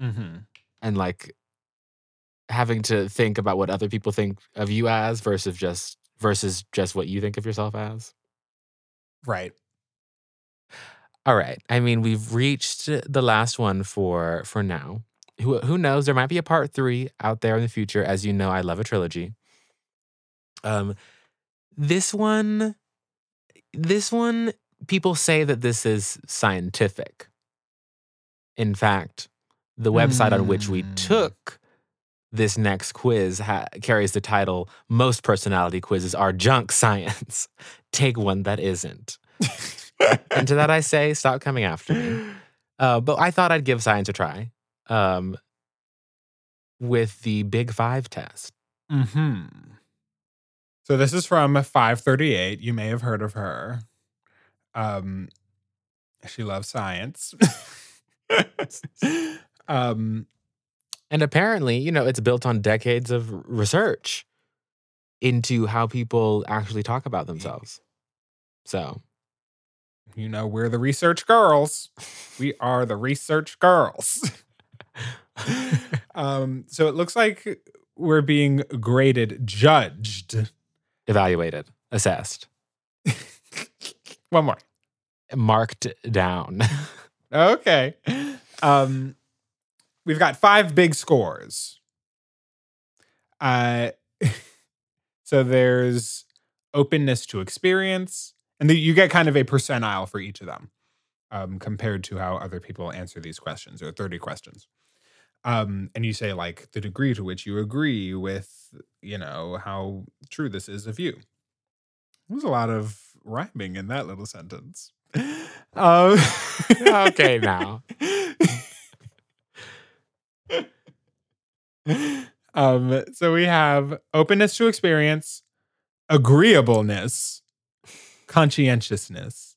Mm-hmm. and like having to think about what other people think of you as versus just versus just what you think of yourself as. Right. All right. I mean, we've reached the last one for for now. Who who knows? There might be a part three out there in the future. As you know, I love a trilogy. Um, this one, this one, people say that this is scientific. In fact, the website on which we Hmm. took this next quiz ha- carries the title "Most personality quizzes are junk science. Take one that isn't." and to that I say, stop coming after me. Uh, but I thought I'd give science a try um, with the Big Five test. hmm So this is from 538. You may have heard of her. Um, she loves science. um, And apparently, you know, it's built on decades of research into how people actually talk about themselves. So, you know, we're the research girls. We are the research girls. um, so it looks like we're being graded, judged. Evaluated, assessed, One more. marked down. Okay. Um, we've got five big scores. Uh, so there's openness to experience, And the, you get kind of a percentile for each of them um, compared to how other people answer these questions or 30 questions. Um, and you say like the degree to which you agree with, you know, how true this is of you. There's a lot of rhyming in that little sentence. Um, Okay, now. um, so we have openness to experience, agreeableness, conscientiousness,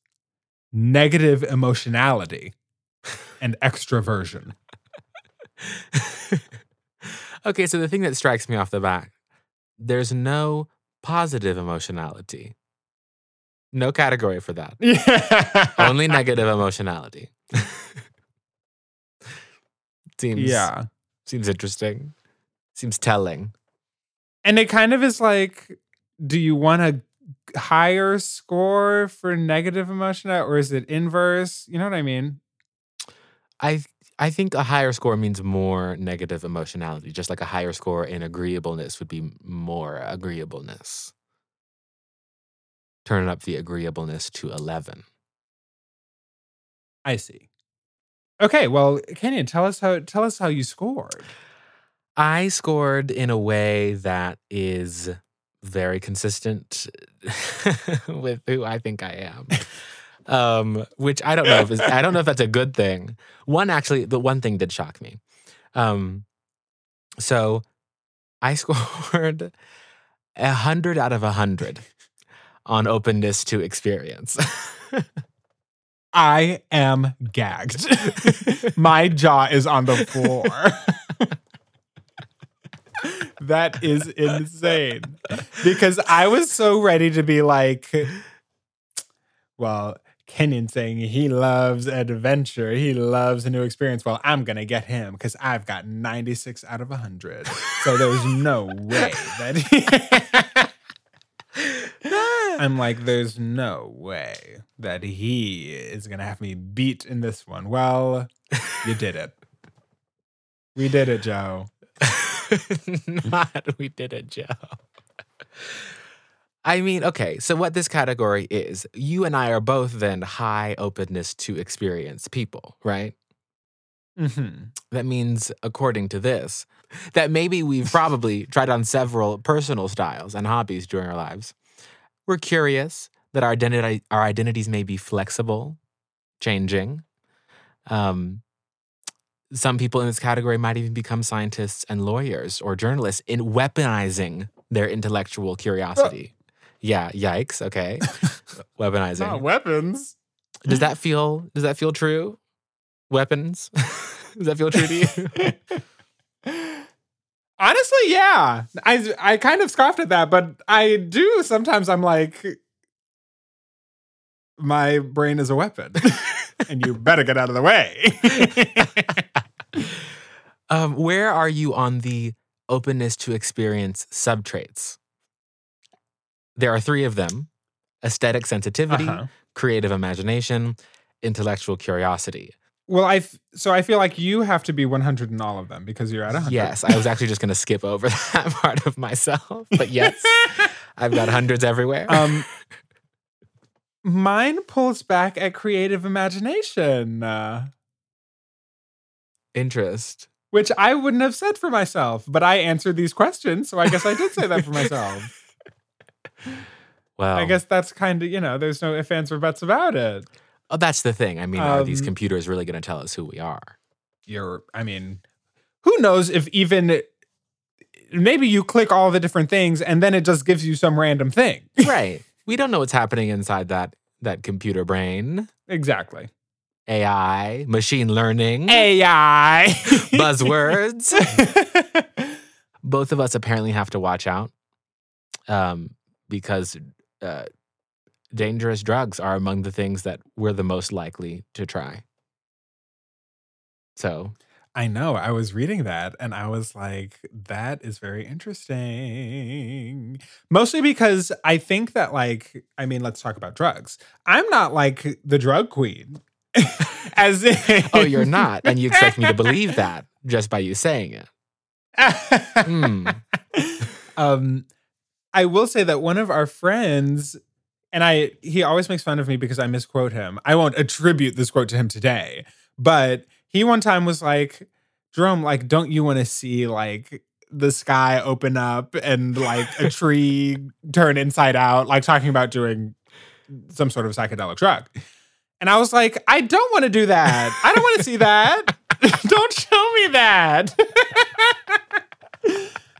negative emotionality, and extroversion. Okay, so the thing that strikes me off the bat, there's no positive emotionality. No category for that. Yeah. Only negative emotionality. seems Yeah. seems interesting. Seems telling. And it kind of is like, do you want a higher score for negative emotion or is it inverse? You know what I mean? I I think a higher score means more negative emotionality, just like a higher score in agreeableness would be more agreeableness. Turn up the agreeableness to 11. I see. Okay, well, Kenyon, tell us how tell us how you scored. I scored in a way that is very consistent with who I think I am. Um, which I don't know if is, I don't know if that's a good thing. One actually, the one thing did shock me. Um, so I scored a hundred out of a hundred on openness to experience. I am gagged. My jaw is on the floor. that is insane. Because I was so ready to be like, well, Kenyon saying he loves adventure, he loves a new experience. Well, I'm gonna get him because I've got 96 out of 100. So there's no way that I'm like, there's no way that he is gonna have me beat in this one. Well, you did it. We did it, Joe. Not we did it, Joe. I mean, okay, so what this category is, you and I are both then high openness to experience people, right? Mm-hmm. That means, according to this, that maybe we've probably tried on several personal styles and hobbies during our lives. We're curious that our identity, our identities may be flexible, changing. Um, some people in this category might even become scientists and lawyers or journalists in weaponizing their intellectual curiosity. Yeah, yikes. Okay, weaponizing. Not weapons. Does that feel? Does that feel true? Weapons. does that feel true to you? Honestly, yeah. I I kind of scoffed at that, but I do sometimes I'm like my brain is a weapon. and you better get out of the way. um, where are you on the openness to experience subtraits? There are three of them aesthetic sensitivity, Uh-huh. creative imagination, intellectual curiosity. Well, I f- so I feel like you have to be 100 in all of them because you're at 100. Yes, I was actually just going to skip over that part of myself. But yes, I've got hundreds everywhere. um, mine pulls back at creative imagination, uh, Interest. which I wouldn't have said for myself, but I answered these questions, so I guess I did say that for myself. Well, I guess that's kind of you know, there's no ifs ands or buts about it. oh, that's the thing. I mean, are these Um, computers really going to tell us who we are? You're, I mean, who knows if even maybe you click all the different things and then it just gives you some random thing. right. We don't know what's happening inside that that computer brain. exactly. AI, machine learning, AI buzzwords. Both of us apparently have to watch out um, because uh, dangerous drugs are among the things that we're the most likely to try. So, I know. I was reading that and I was like, that is very interesting. Mostly because I think that, like, I mean, let's talk about drugs. I'm not like the drug queen. As in, oh, you're not. And you expect me to believe that just by you saying it. Hmm. um, I will say that one of our friends and I he always makes fun of me because I misquote him. I won't attribute this quote to him today, but he one time was like, Jerome, like, don't you want to see like the sky open up and like a tree turn inside out, like talking about doing some sort of psychedelic drug. And I was like, I don't want to do that. I don't want to see that. don't show me that.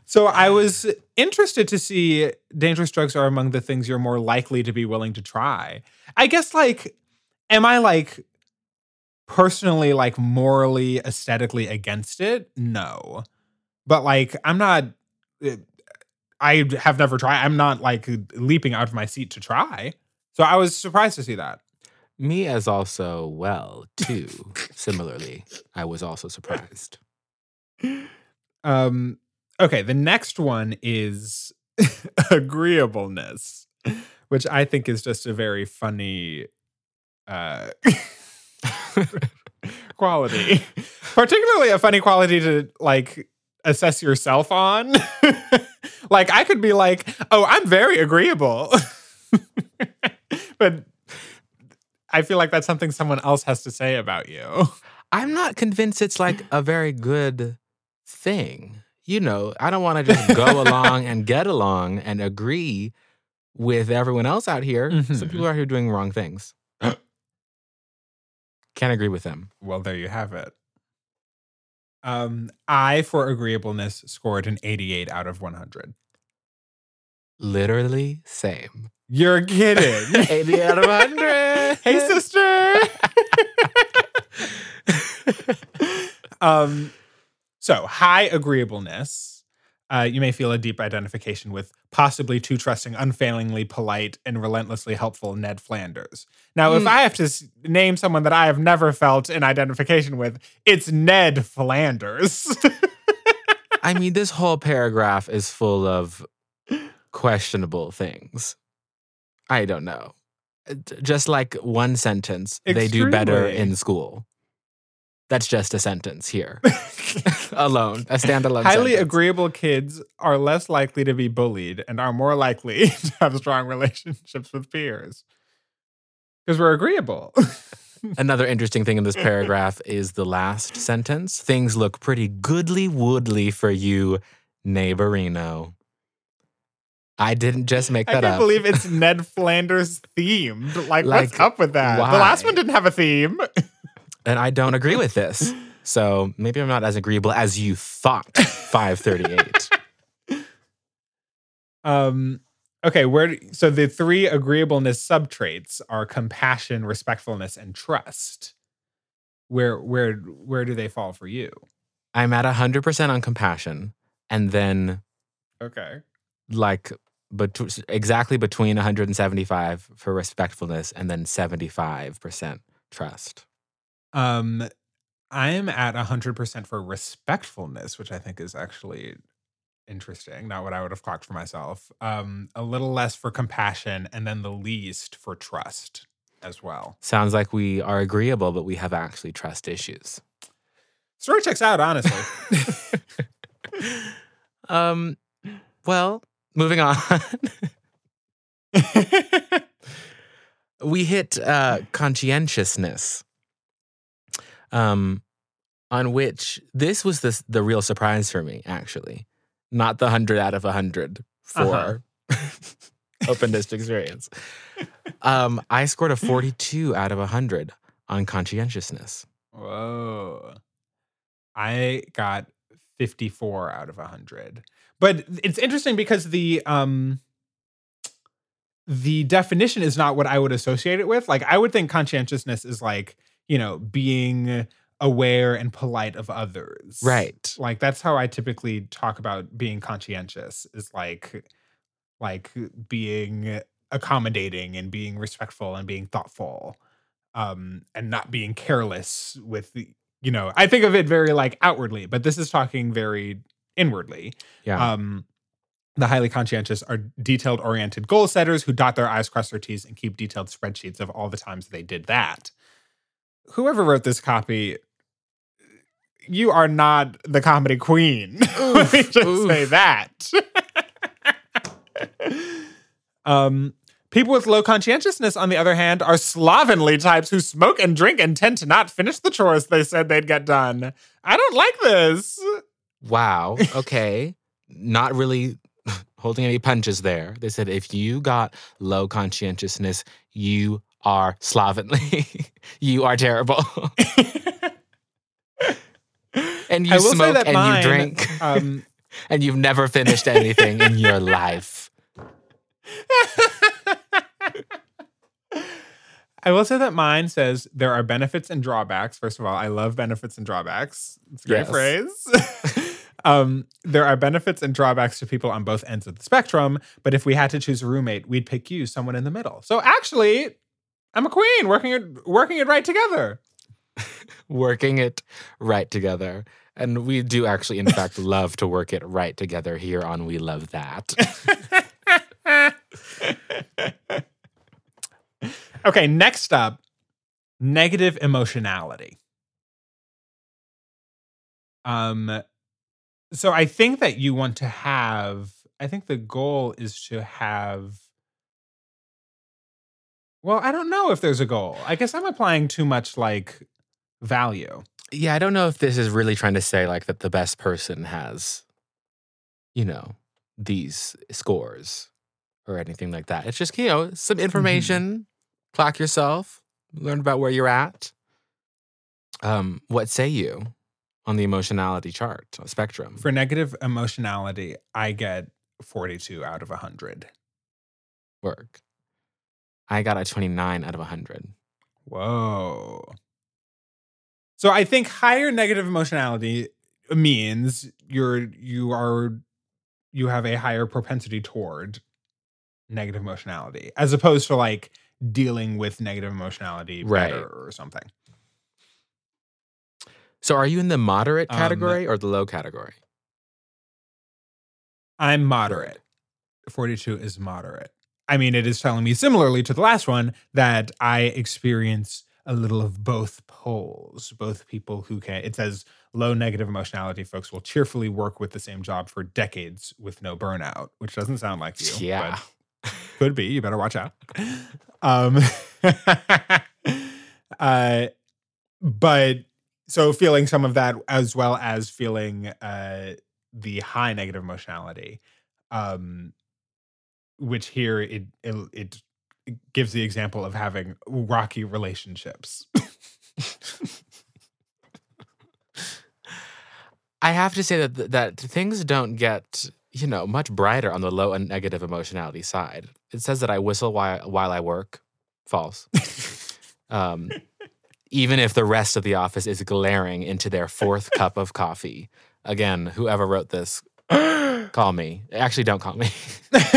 So I was interested to see dangerous drugs are among the things you're more likely to be willing to try. I guess like am I like personally like morally aesthetically against it? No. But like I'm not eh, I have never tried. I'm not like leaping out of my seat to try. So I was surprised to see that. Me as also well, too. Similarly, I was also surprised. Um okay, the next one is agreeableness, which I think is just a very funny uh quality. Particularly a funny quality to like assess yourself on. like I could be like, "Oh, I'm very agreeable." but I feel like that's something someone else has to say about you. I'm not convinced it's like a very good thing. You know, I don't want to just go along and get along and agree with everyone else out here. Some Mhm. people are out here doing wrong things. Can't agree with them. Well, there you have it. Um, I for agreeableness scored an 88 out of 100. Literally same. You're kidding. 80 out of 100. hey, sister. um, so high agreeableness. Uh, you may feel a deep identification with possibly too trusting, unfailingly polite, and relentlessly helpful Ned Flanders. Now, if Mm. I have to s- name someone that I have never felt an identification with, it's Ned Flanders. I mean, this whole paragraph is full of questionable things. I don't know. Uh, Just like one sentence, they do better in school. That's just a sentence here alone, a standalone. Highly sentence. agreeable kids are less likely to be bullied and are more likely to have strong relationships with peers because we're agreeable. Another interesting thing in this paragraph is the last sentence. Things look pretty goodly woodly for you, neighborino. I didn't just make I that can't up. believe it's Ned Flanders themed. Like, what's up with that? The last one didn't have a theme. And I don't agree with this. So maybe I'm not as agreeable as you thought. 538. Um, okay, where so the three agreeableness subtraits are compassion, respectfulness, and trust. Where where where do they fall for you? I'm at 100% on compassion and then Okay. like but exactly between 175 for respectfulness and then 75% trust. Um, I am at hundred percent for respectfulness, which I think is actually interesting. Not what I would have clocked for myself. Um, a little less for compassion, and then the least for trust as well. Sounds like we are agreeable, but we have actually trust issues. Story checks out, honestly. um, well, moving on. we hit uh, conscientiousness, um, on which this was the the real surprise for me. Actually, not the hundred out of a hundred for open disc experience. Um, I scored a forty-two out of hundred on conscientiousness. Whoa. I got 54 out of 100. But it's interesting because the um the definition is not what I would associate it with. Like I would think conscientiousness is like, you know, being aware and polite of others. Right. Like that's how I typically talk about being conscientious is like like being accommodating and being respectful and being thoughtful um and not being careless with the you know i think of it very like outwardly but this is talking very inwardly Yeah. um the highly conscientious are detailed oriented goal setters who dot their i's cross their t's and keep detailed spreadsheets of all the times they did that whoever wrote this copy you are not the comedy queen let me just oof. say that um People with low conscientiousness, on the other hand, are slovenly types who smoke and drink and tend to not finish the chores they said they'd get done. I don't like this. Wow. Okay. Not really holding any punches there. They said if you got low conscientiousness, you are slovenly. you are terrible. and you I will say smoke and mine, you drink Um, and you've never finished anything in your life. I will say that mine says there are benefits and drawbacks. First of all, I love benefits and drawbacks. It's a great Yes. phrase. um, there are benefits and drawbacks to people on both ends of the spectrum, but if we had to choose a roommate, we'd pick you, someone in the middle. So actually, I'm a queen working it working it right together. Working it right together. And we do actually, in fact, love to work it right together here on We Love That. okay, next up, negative emotionality. Um so I think that you want to have I think the goal is to have Well, I don't know if there's a goal. I guess I'm applying too much like value. Yeah, I don't know if this is really trying to say like that the best person has, you know, these scores or anything like that. It's just, you know, some information, clock yourself, learn about where you're at. Um, what say you on the emotionality chart uh, spectrum? For negative emotionality, I get 42 out of 100. work. I got a 29 out of 100. Whoa. So I think higher negative emotionality means you're you are you have a higher propensity toward negative emotionality as opposed to like dealing with negative emotionality Right. better or something. So are you in the moderate Um, category or the low category? I'm moderate. 42 is moderate. I mean, it is telling me similarly to the last one that I experience a little of both poles, both people who can. It says low negative emotionality folks will cheerfully work with the same job for decades with no burnout, which doesn't sound like you. Yeah. but could be. You better watch out. Um, uh, but so feeling some of that as well as feeling uh, the high negative emotionality, um, which here it, it it gives the example of having rocky relationships. I have to say that that things don't get you know much brighter on the low and negative emotionality side. It says that I whistle while while I work. False. um, even if the rest of the office is glaring into their fourth cup of coffee. Again, whoever wrote this, call me. Actually, don't call me.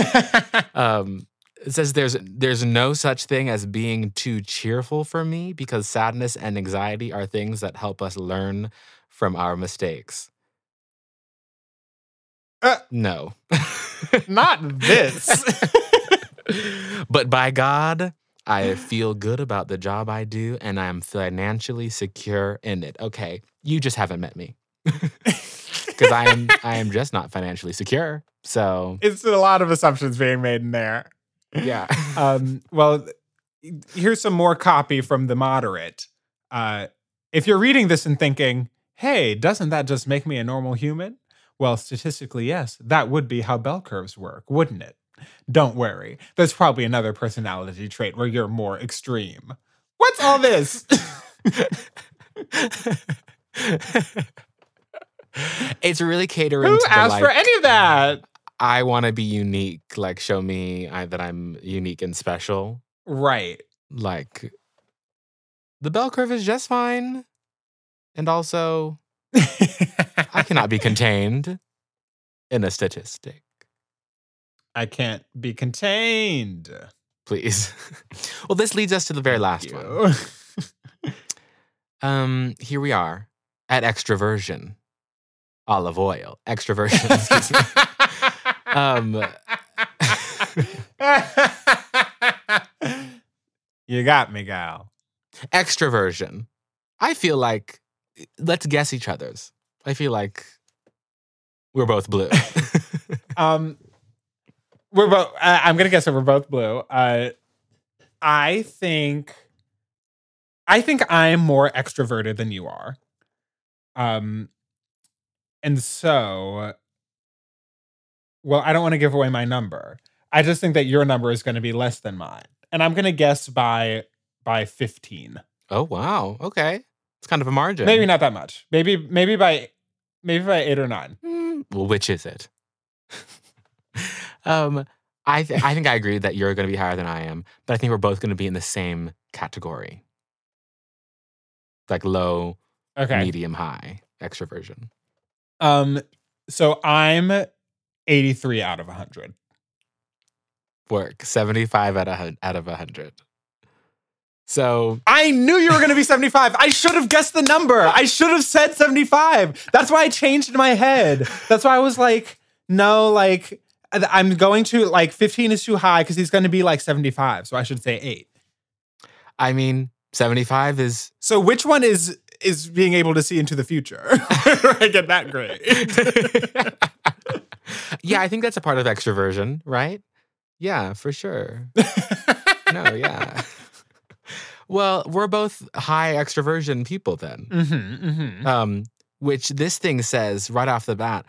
um, it says there's there's no such thing as being too cheerful for me because sadness and anxiety are things that help us learn from our mistakes. Uh. no. Not this. but by God, I feel good about the job I do and I am financially secure in it. Okay, you just haven't met me. Because I am I am just not financially secure. So it's a lot of assumptions being made in there. yeah. um, well, here's some more copy from the moderate. Uh, if you're reading this and thinking, hey, doesn't that just make me a normal human? Well, statistically, yes, that would be how bell curves work, wouldn't it? Don't worry. There's probably another personality trait where you're more extreme. What's all this? it's really catering Who to the, asked like, for any of that? I want to be unique. Like, show me I, that I'm unique and special. Right. Like, the bell curve is just fine. And also, I cannot be contained in a statistic. I can't be contained. Please. well, this leads us to the very last one. Um, here we are at extroversion. Olive oil. Extroversion. excuse me. Um, you got me, gal. extroversion. I feel like let's guess each other's. I feel like we're both blue. Um, we're both. Uh, I'm gonna guess that we're both blue. Uh, I think, I think I'm more extroverted than you are. Um, and so, well, I don't want to give away my number. I just think that your number is going to be less than mine, and I'm gonna guess by by 15. Oh wow. Okay. It's kind of a margin. Maybe not that much. Maybe maybe by maybe by eight or nine. Mm, well, which is it? um, I th- I think I agree that you're going to be higher than I am, but I think we're both going to be in the same category, like low, Okay. medium, high extroversion. Um. So I'm 83 out of 100. Work seventy five out of out of hundred. So I knew you were going to be 75. I should have guessed the number. I should have said 75. That's why I changed my head. That's why I was like, no, like I'm going to like 15 is too high because he's going to be like 75. So I should say eight. I mean, seventy five is So which one is is being able to see into the future? I get that great. yeah. I think that's a part of extroversion, right? Yeah, for sure. No, yeah. well, we're both high extroversion people then. mm-hmm, mm-hmm. um, which this thing says right off the bat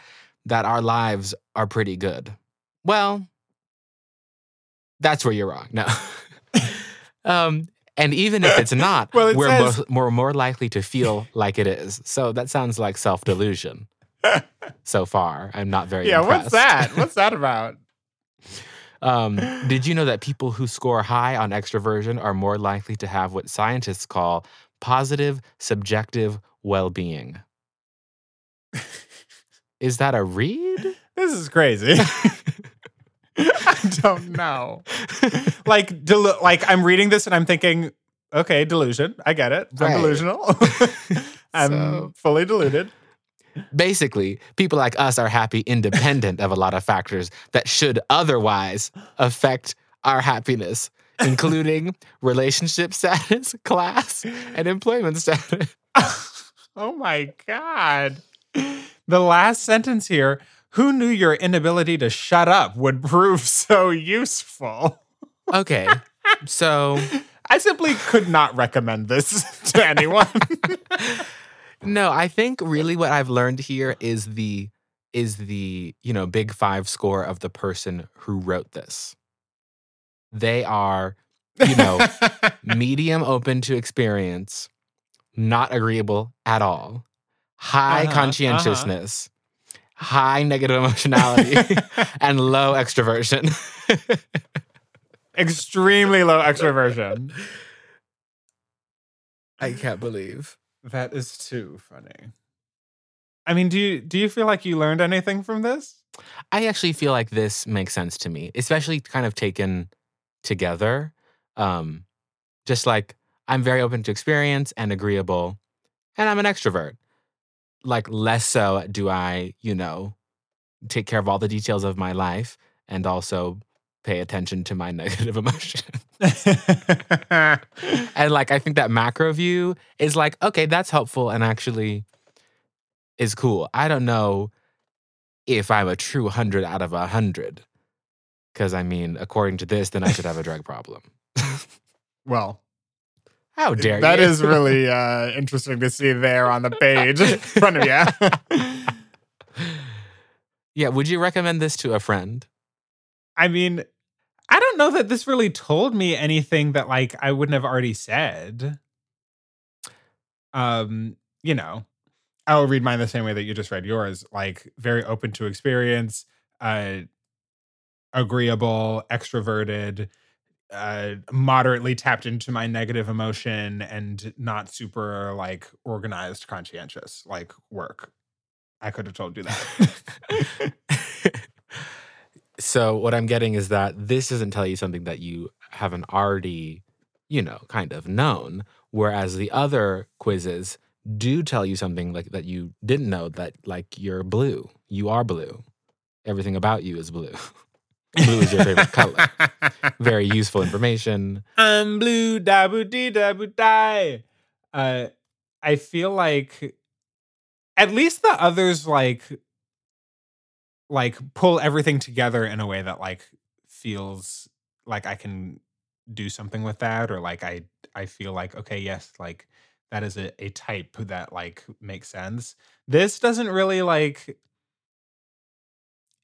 that our lives are pretty good. Well, that's where you're wrong. No. um, and even if it's not, Well, it we're, says- more, we're more likely to feel like it is. So that sounds like self delusion. so far, I'm not very Yeah, impressed. what's that? What's that about? Um, did you know that people who score high on extroversion are more likely to have what scientists call positive subjective well being? Is that a read? This is crazy. I don't know. Like, delu- like I'm reading this and I'm thinking, okay, delusion. I get it. I'm Right. delusional. I'm So- fully deluded. Basically, people like us are happy independent of a lot of factors that should otherwise affect our happiness, including relationship status, class, and employment status. oh my god. The last sentence here. Who knew your inability to shut up would prove so useful? Okay, so I simply could not recommend this to anyone. no, I think really what I've learned here is the is the, you know, big 5 score of the person who wrote this. They are, you know, medium open to experience, not agreeable at all, high Uh-huh, uh-huh. High negative emotionality, and low extroversion. extremely low extroversion. I can't believe. That is too funny. I mean, do you do you feel like you learned anything from this? I actually feel like this makes sense to me, especially kind of taken together. Um, just like I'm very open to experience and agreeable, and I'm an extrovert. Like, less so do I, you know, take care of all the details of my life and also pay attention to my negative emotion. and like, I think that macro view is like, okay, that's helpful and actually is cool. I don't know if I'm a true 100 out of a 100. Because, I mean, according to this, then I should have a drug problem. well, How dare that you? is really uh, interesting to see there on the page in front of you. yeah, would you recommend this to a friend? I mean, I don't know that this really told me anything that like I wouldn't have already said. Um, you know, I'll read mine the same way that you just read yours, like very open to experience, uh agreeable, extroverted, uh moderately tapped into my negative emotion and not super like organized conscientious like work. I could have told you that. so, what I'm getting is that this doesn't tell you something that you haven't already, you know, kind of known. Whereas the other quizzes do tell you something like that you didn't know that, like, you're blue. You are blue. Everything about you is blue. blue is your favorite color. Very useful information. I'm blue, dabu dee dabu die. Uh, I feel like at least the others like like pull everything together in a way that like feels like I can do something with that or like I I feel like okay, yes, like that is a, a type that like makes sense. This doesn't really like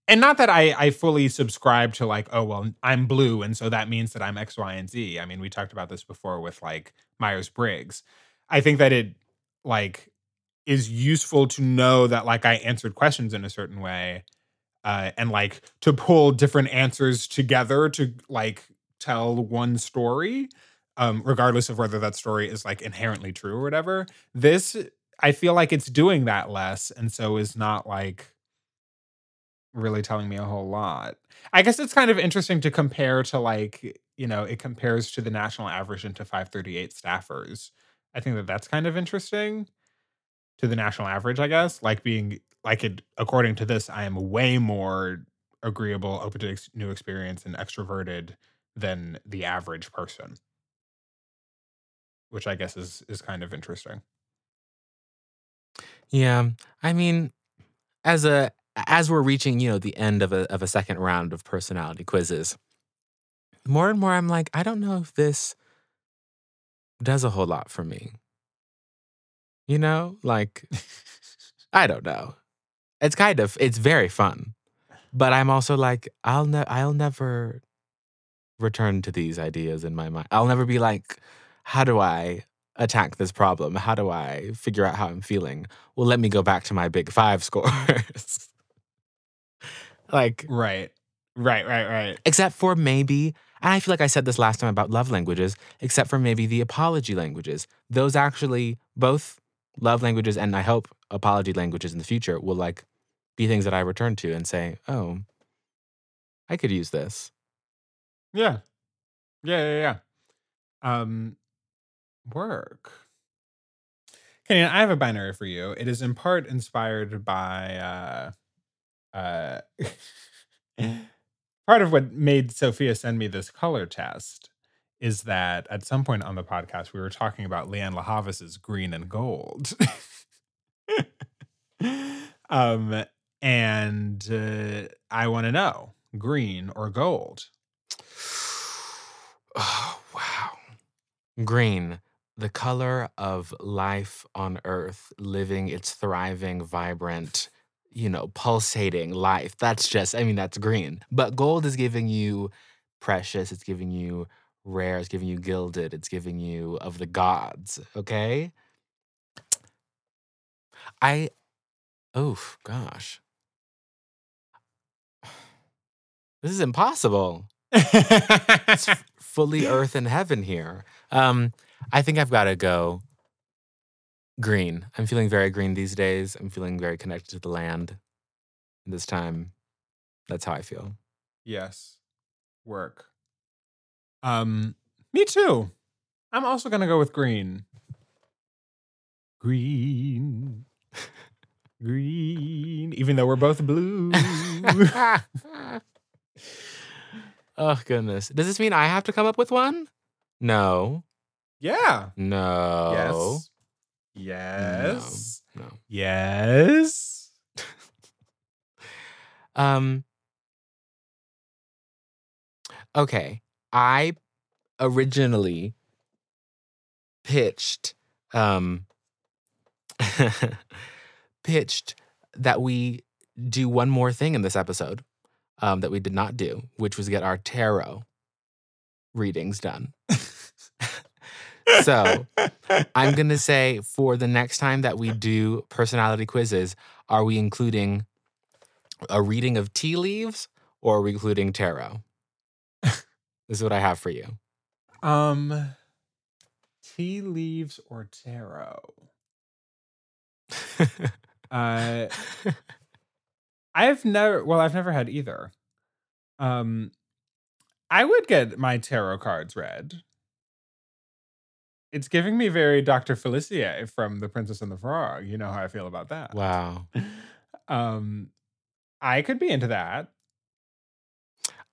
and not that I I fully subscribe to like, oh well, I'm blue, and so that means that I'm X, Y, and Z. I mean, we talked about this before with like Myers Briggs. I think that it like is useful to know that like I answered questions in a certain way, uh, and like to pull different answers together to like tell one story, um, regardless of whether that story is like inherently true or whatever. This I feel like it's doing that less, and so is not like really telling me a whole lot. I guess it's kind of interesting to compare to like, you know, it compares to the national average into 538 staffers. I think that that's kind of interesting to the national average, I guess. Like being like it according to this, I am way more agreeable, open to ex- new experience and extroverted than the average person. Which I guess is is kind of interesting. Yeah. I mean, as a as we're reaching, you know, the end of a of a second round of personality quizzes, more and more I'm like, I don't know if this does a whole lot for me. You know, like I don't know. It's kind of it's very fun, but I'm also like I'll ne- I'll never return to these ideas in my mind. I'll never be like, how do I attack this problem? How do I figure out how I'm feeling? Well, let me go back to my big five scores. like Right. Right, right, right. except for maybe and i feel like i said this last time about love languages except for maybe the apology languages those actually both love languages and i hope apology languages in the future will like be things that i return to and say oh i could use this Yeah. Yeah, yeah, yeah. Um work. Kenyon, I have a binary for you. It is in part inspired by uh uh part of what made Sophia send me this color test is that at some point on the podcast we were talking about Lianne La Havas's green and gold. um and uh, I want to know green or gold. oh wow green the color of life on earth living its thriving vibrant you know pulsating life. That's just i mean that's green. But gold is giving you precious it's giving you rare it's giving you gilded it's giving you of the gods okay? I oof gosh. This is impossible. It's f- fully earth and heaven here. Um i think i've got to go green i'm feeling very green these days i'm feeling very connected to the land this time that's how i feel Yes. Work. Um, me too. I'm also gonna go with green. Green. green. Even though we're both blue. oh goodness does this mean i have to come up with one no yeah. no Yes. Yes. no Yes. Um Okay. I originally pitched um pitched that we do one more thing in this episode um that we did not do, which was get our tarot readings done. so, I'm going to say for the next time that we do personality quizzes, are we including a reading of tea leaves or are we including tarot? this is what I have for you. Um tea leaves or tarot. Uh I've never well, I've never had either. Um I would get my tarot cards read. It's giving me very Dr. Facilier from The Princess and the Frog. You know how I feel about that. wow. Um I could be into that.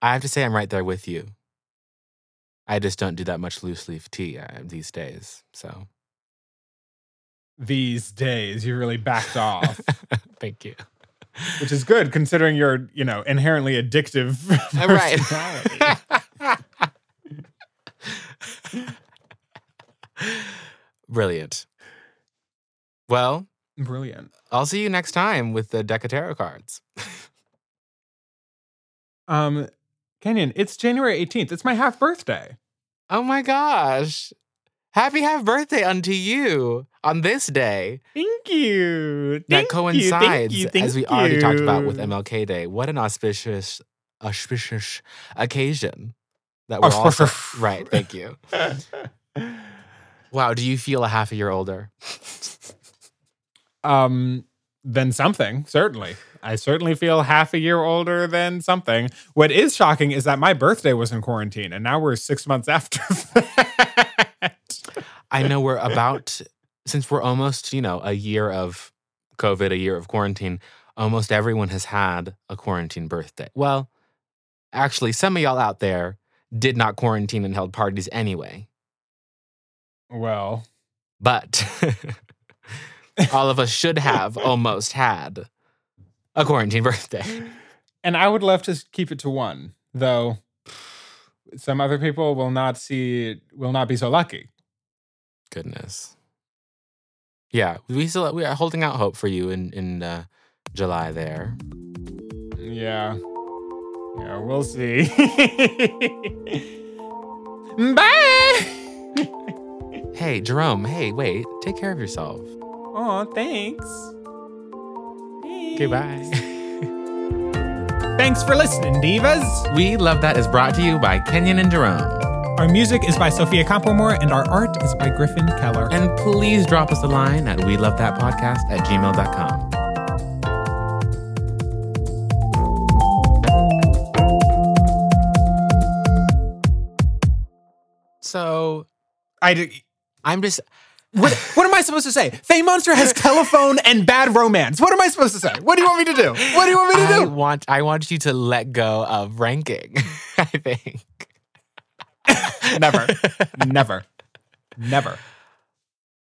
I have to say, I'm right there with you. I just don't do that much loose leaf tea uh, these days. So, These days, you really backed off. thank you. which is good considering you're, you know, inherently addictive. Right. Brilliant. Well, Brilliant. I'll see you next time with the deck of tarot cards. Um, Kenyon, it's January 18th. It's my half birthday. Oh my gosh. Happy half birthday unto you on this day. Thank you. that coincides, you, thank you, thank as we already talked about with. MLK Day. What an auspicious, auspicious occasion that we're all right. Thank you. Wow. Do you feel a half a year older? um, than something, certainly. I certainly feel half a year older than something. What is shocking is that my birthday was in quarantine, and now we're six months after that. I know we're about since we're almost you know a year of COVID, a year of quarantine. Almost everyone has had a quarantine birthday. Well, actually, some of y'all out there did not quarantine and held parties anyway. Well, But all of us should have almost had a quarantine birthday. and I would love to keep it to one, though. Some other people will not see, will not be so lucky. Goodness. Yeah, we still we are holding out hope for you in in uh, July there. Yeah. Yeah, we'll see. Bye. Hey, Jerome. Hey, wait. Take care of yourself. Oh, thanks. Goodbye. Thanks for listening, Divas. We Love That is brought to you by Kenyon and Jerome. Our music is by Sophia Campomore and our art is by Griffin Keller. And please drop us a line at we love that podcast at gmail.com. So I I'm just what, what am I supposed to say? Fame Monster has telephone and bad romance. What am I supposed to say? What do you want me to do? What do you want me to I do? want I want you to let go of ranking. I think. Never. Never. Never.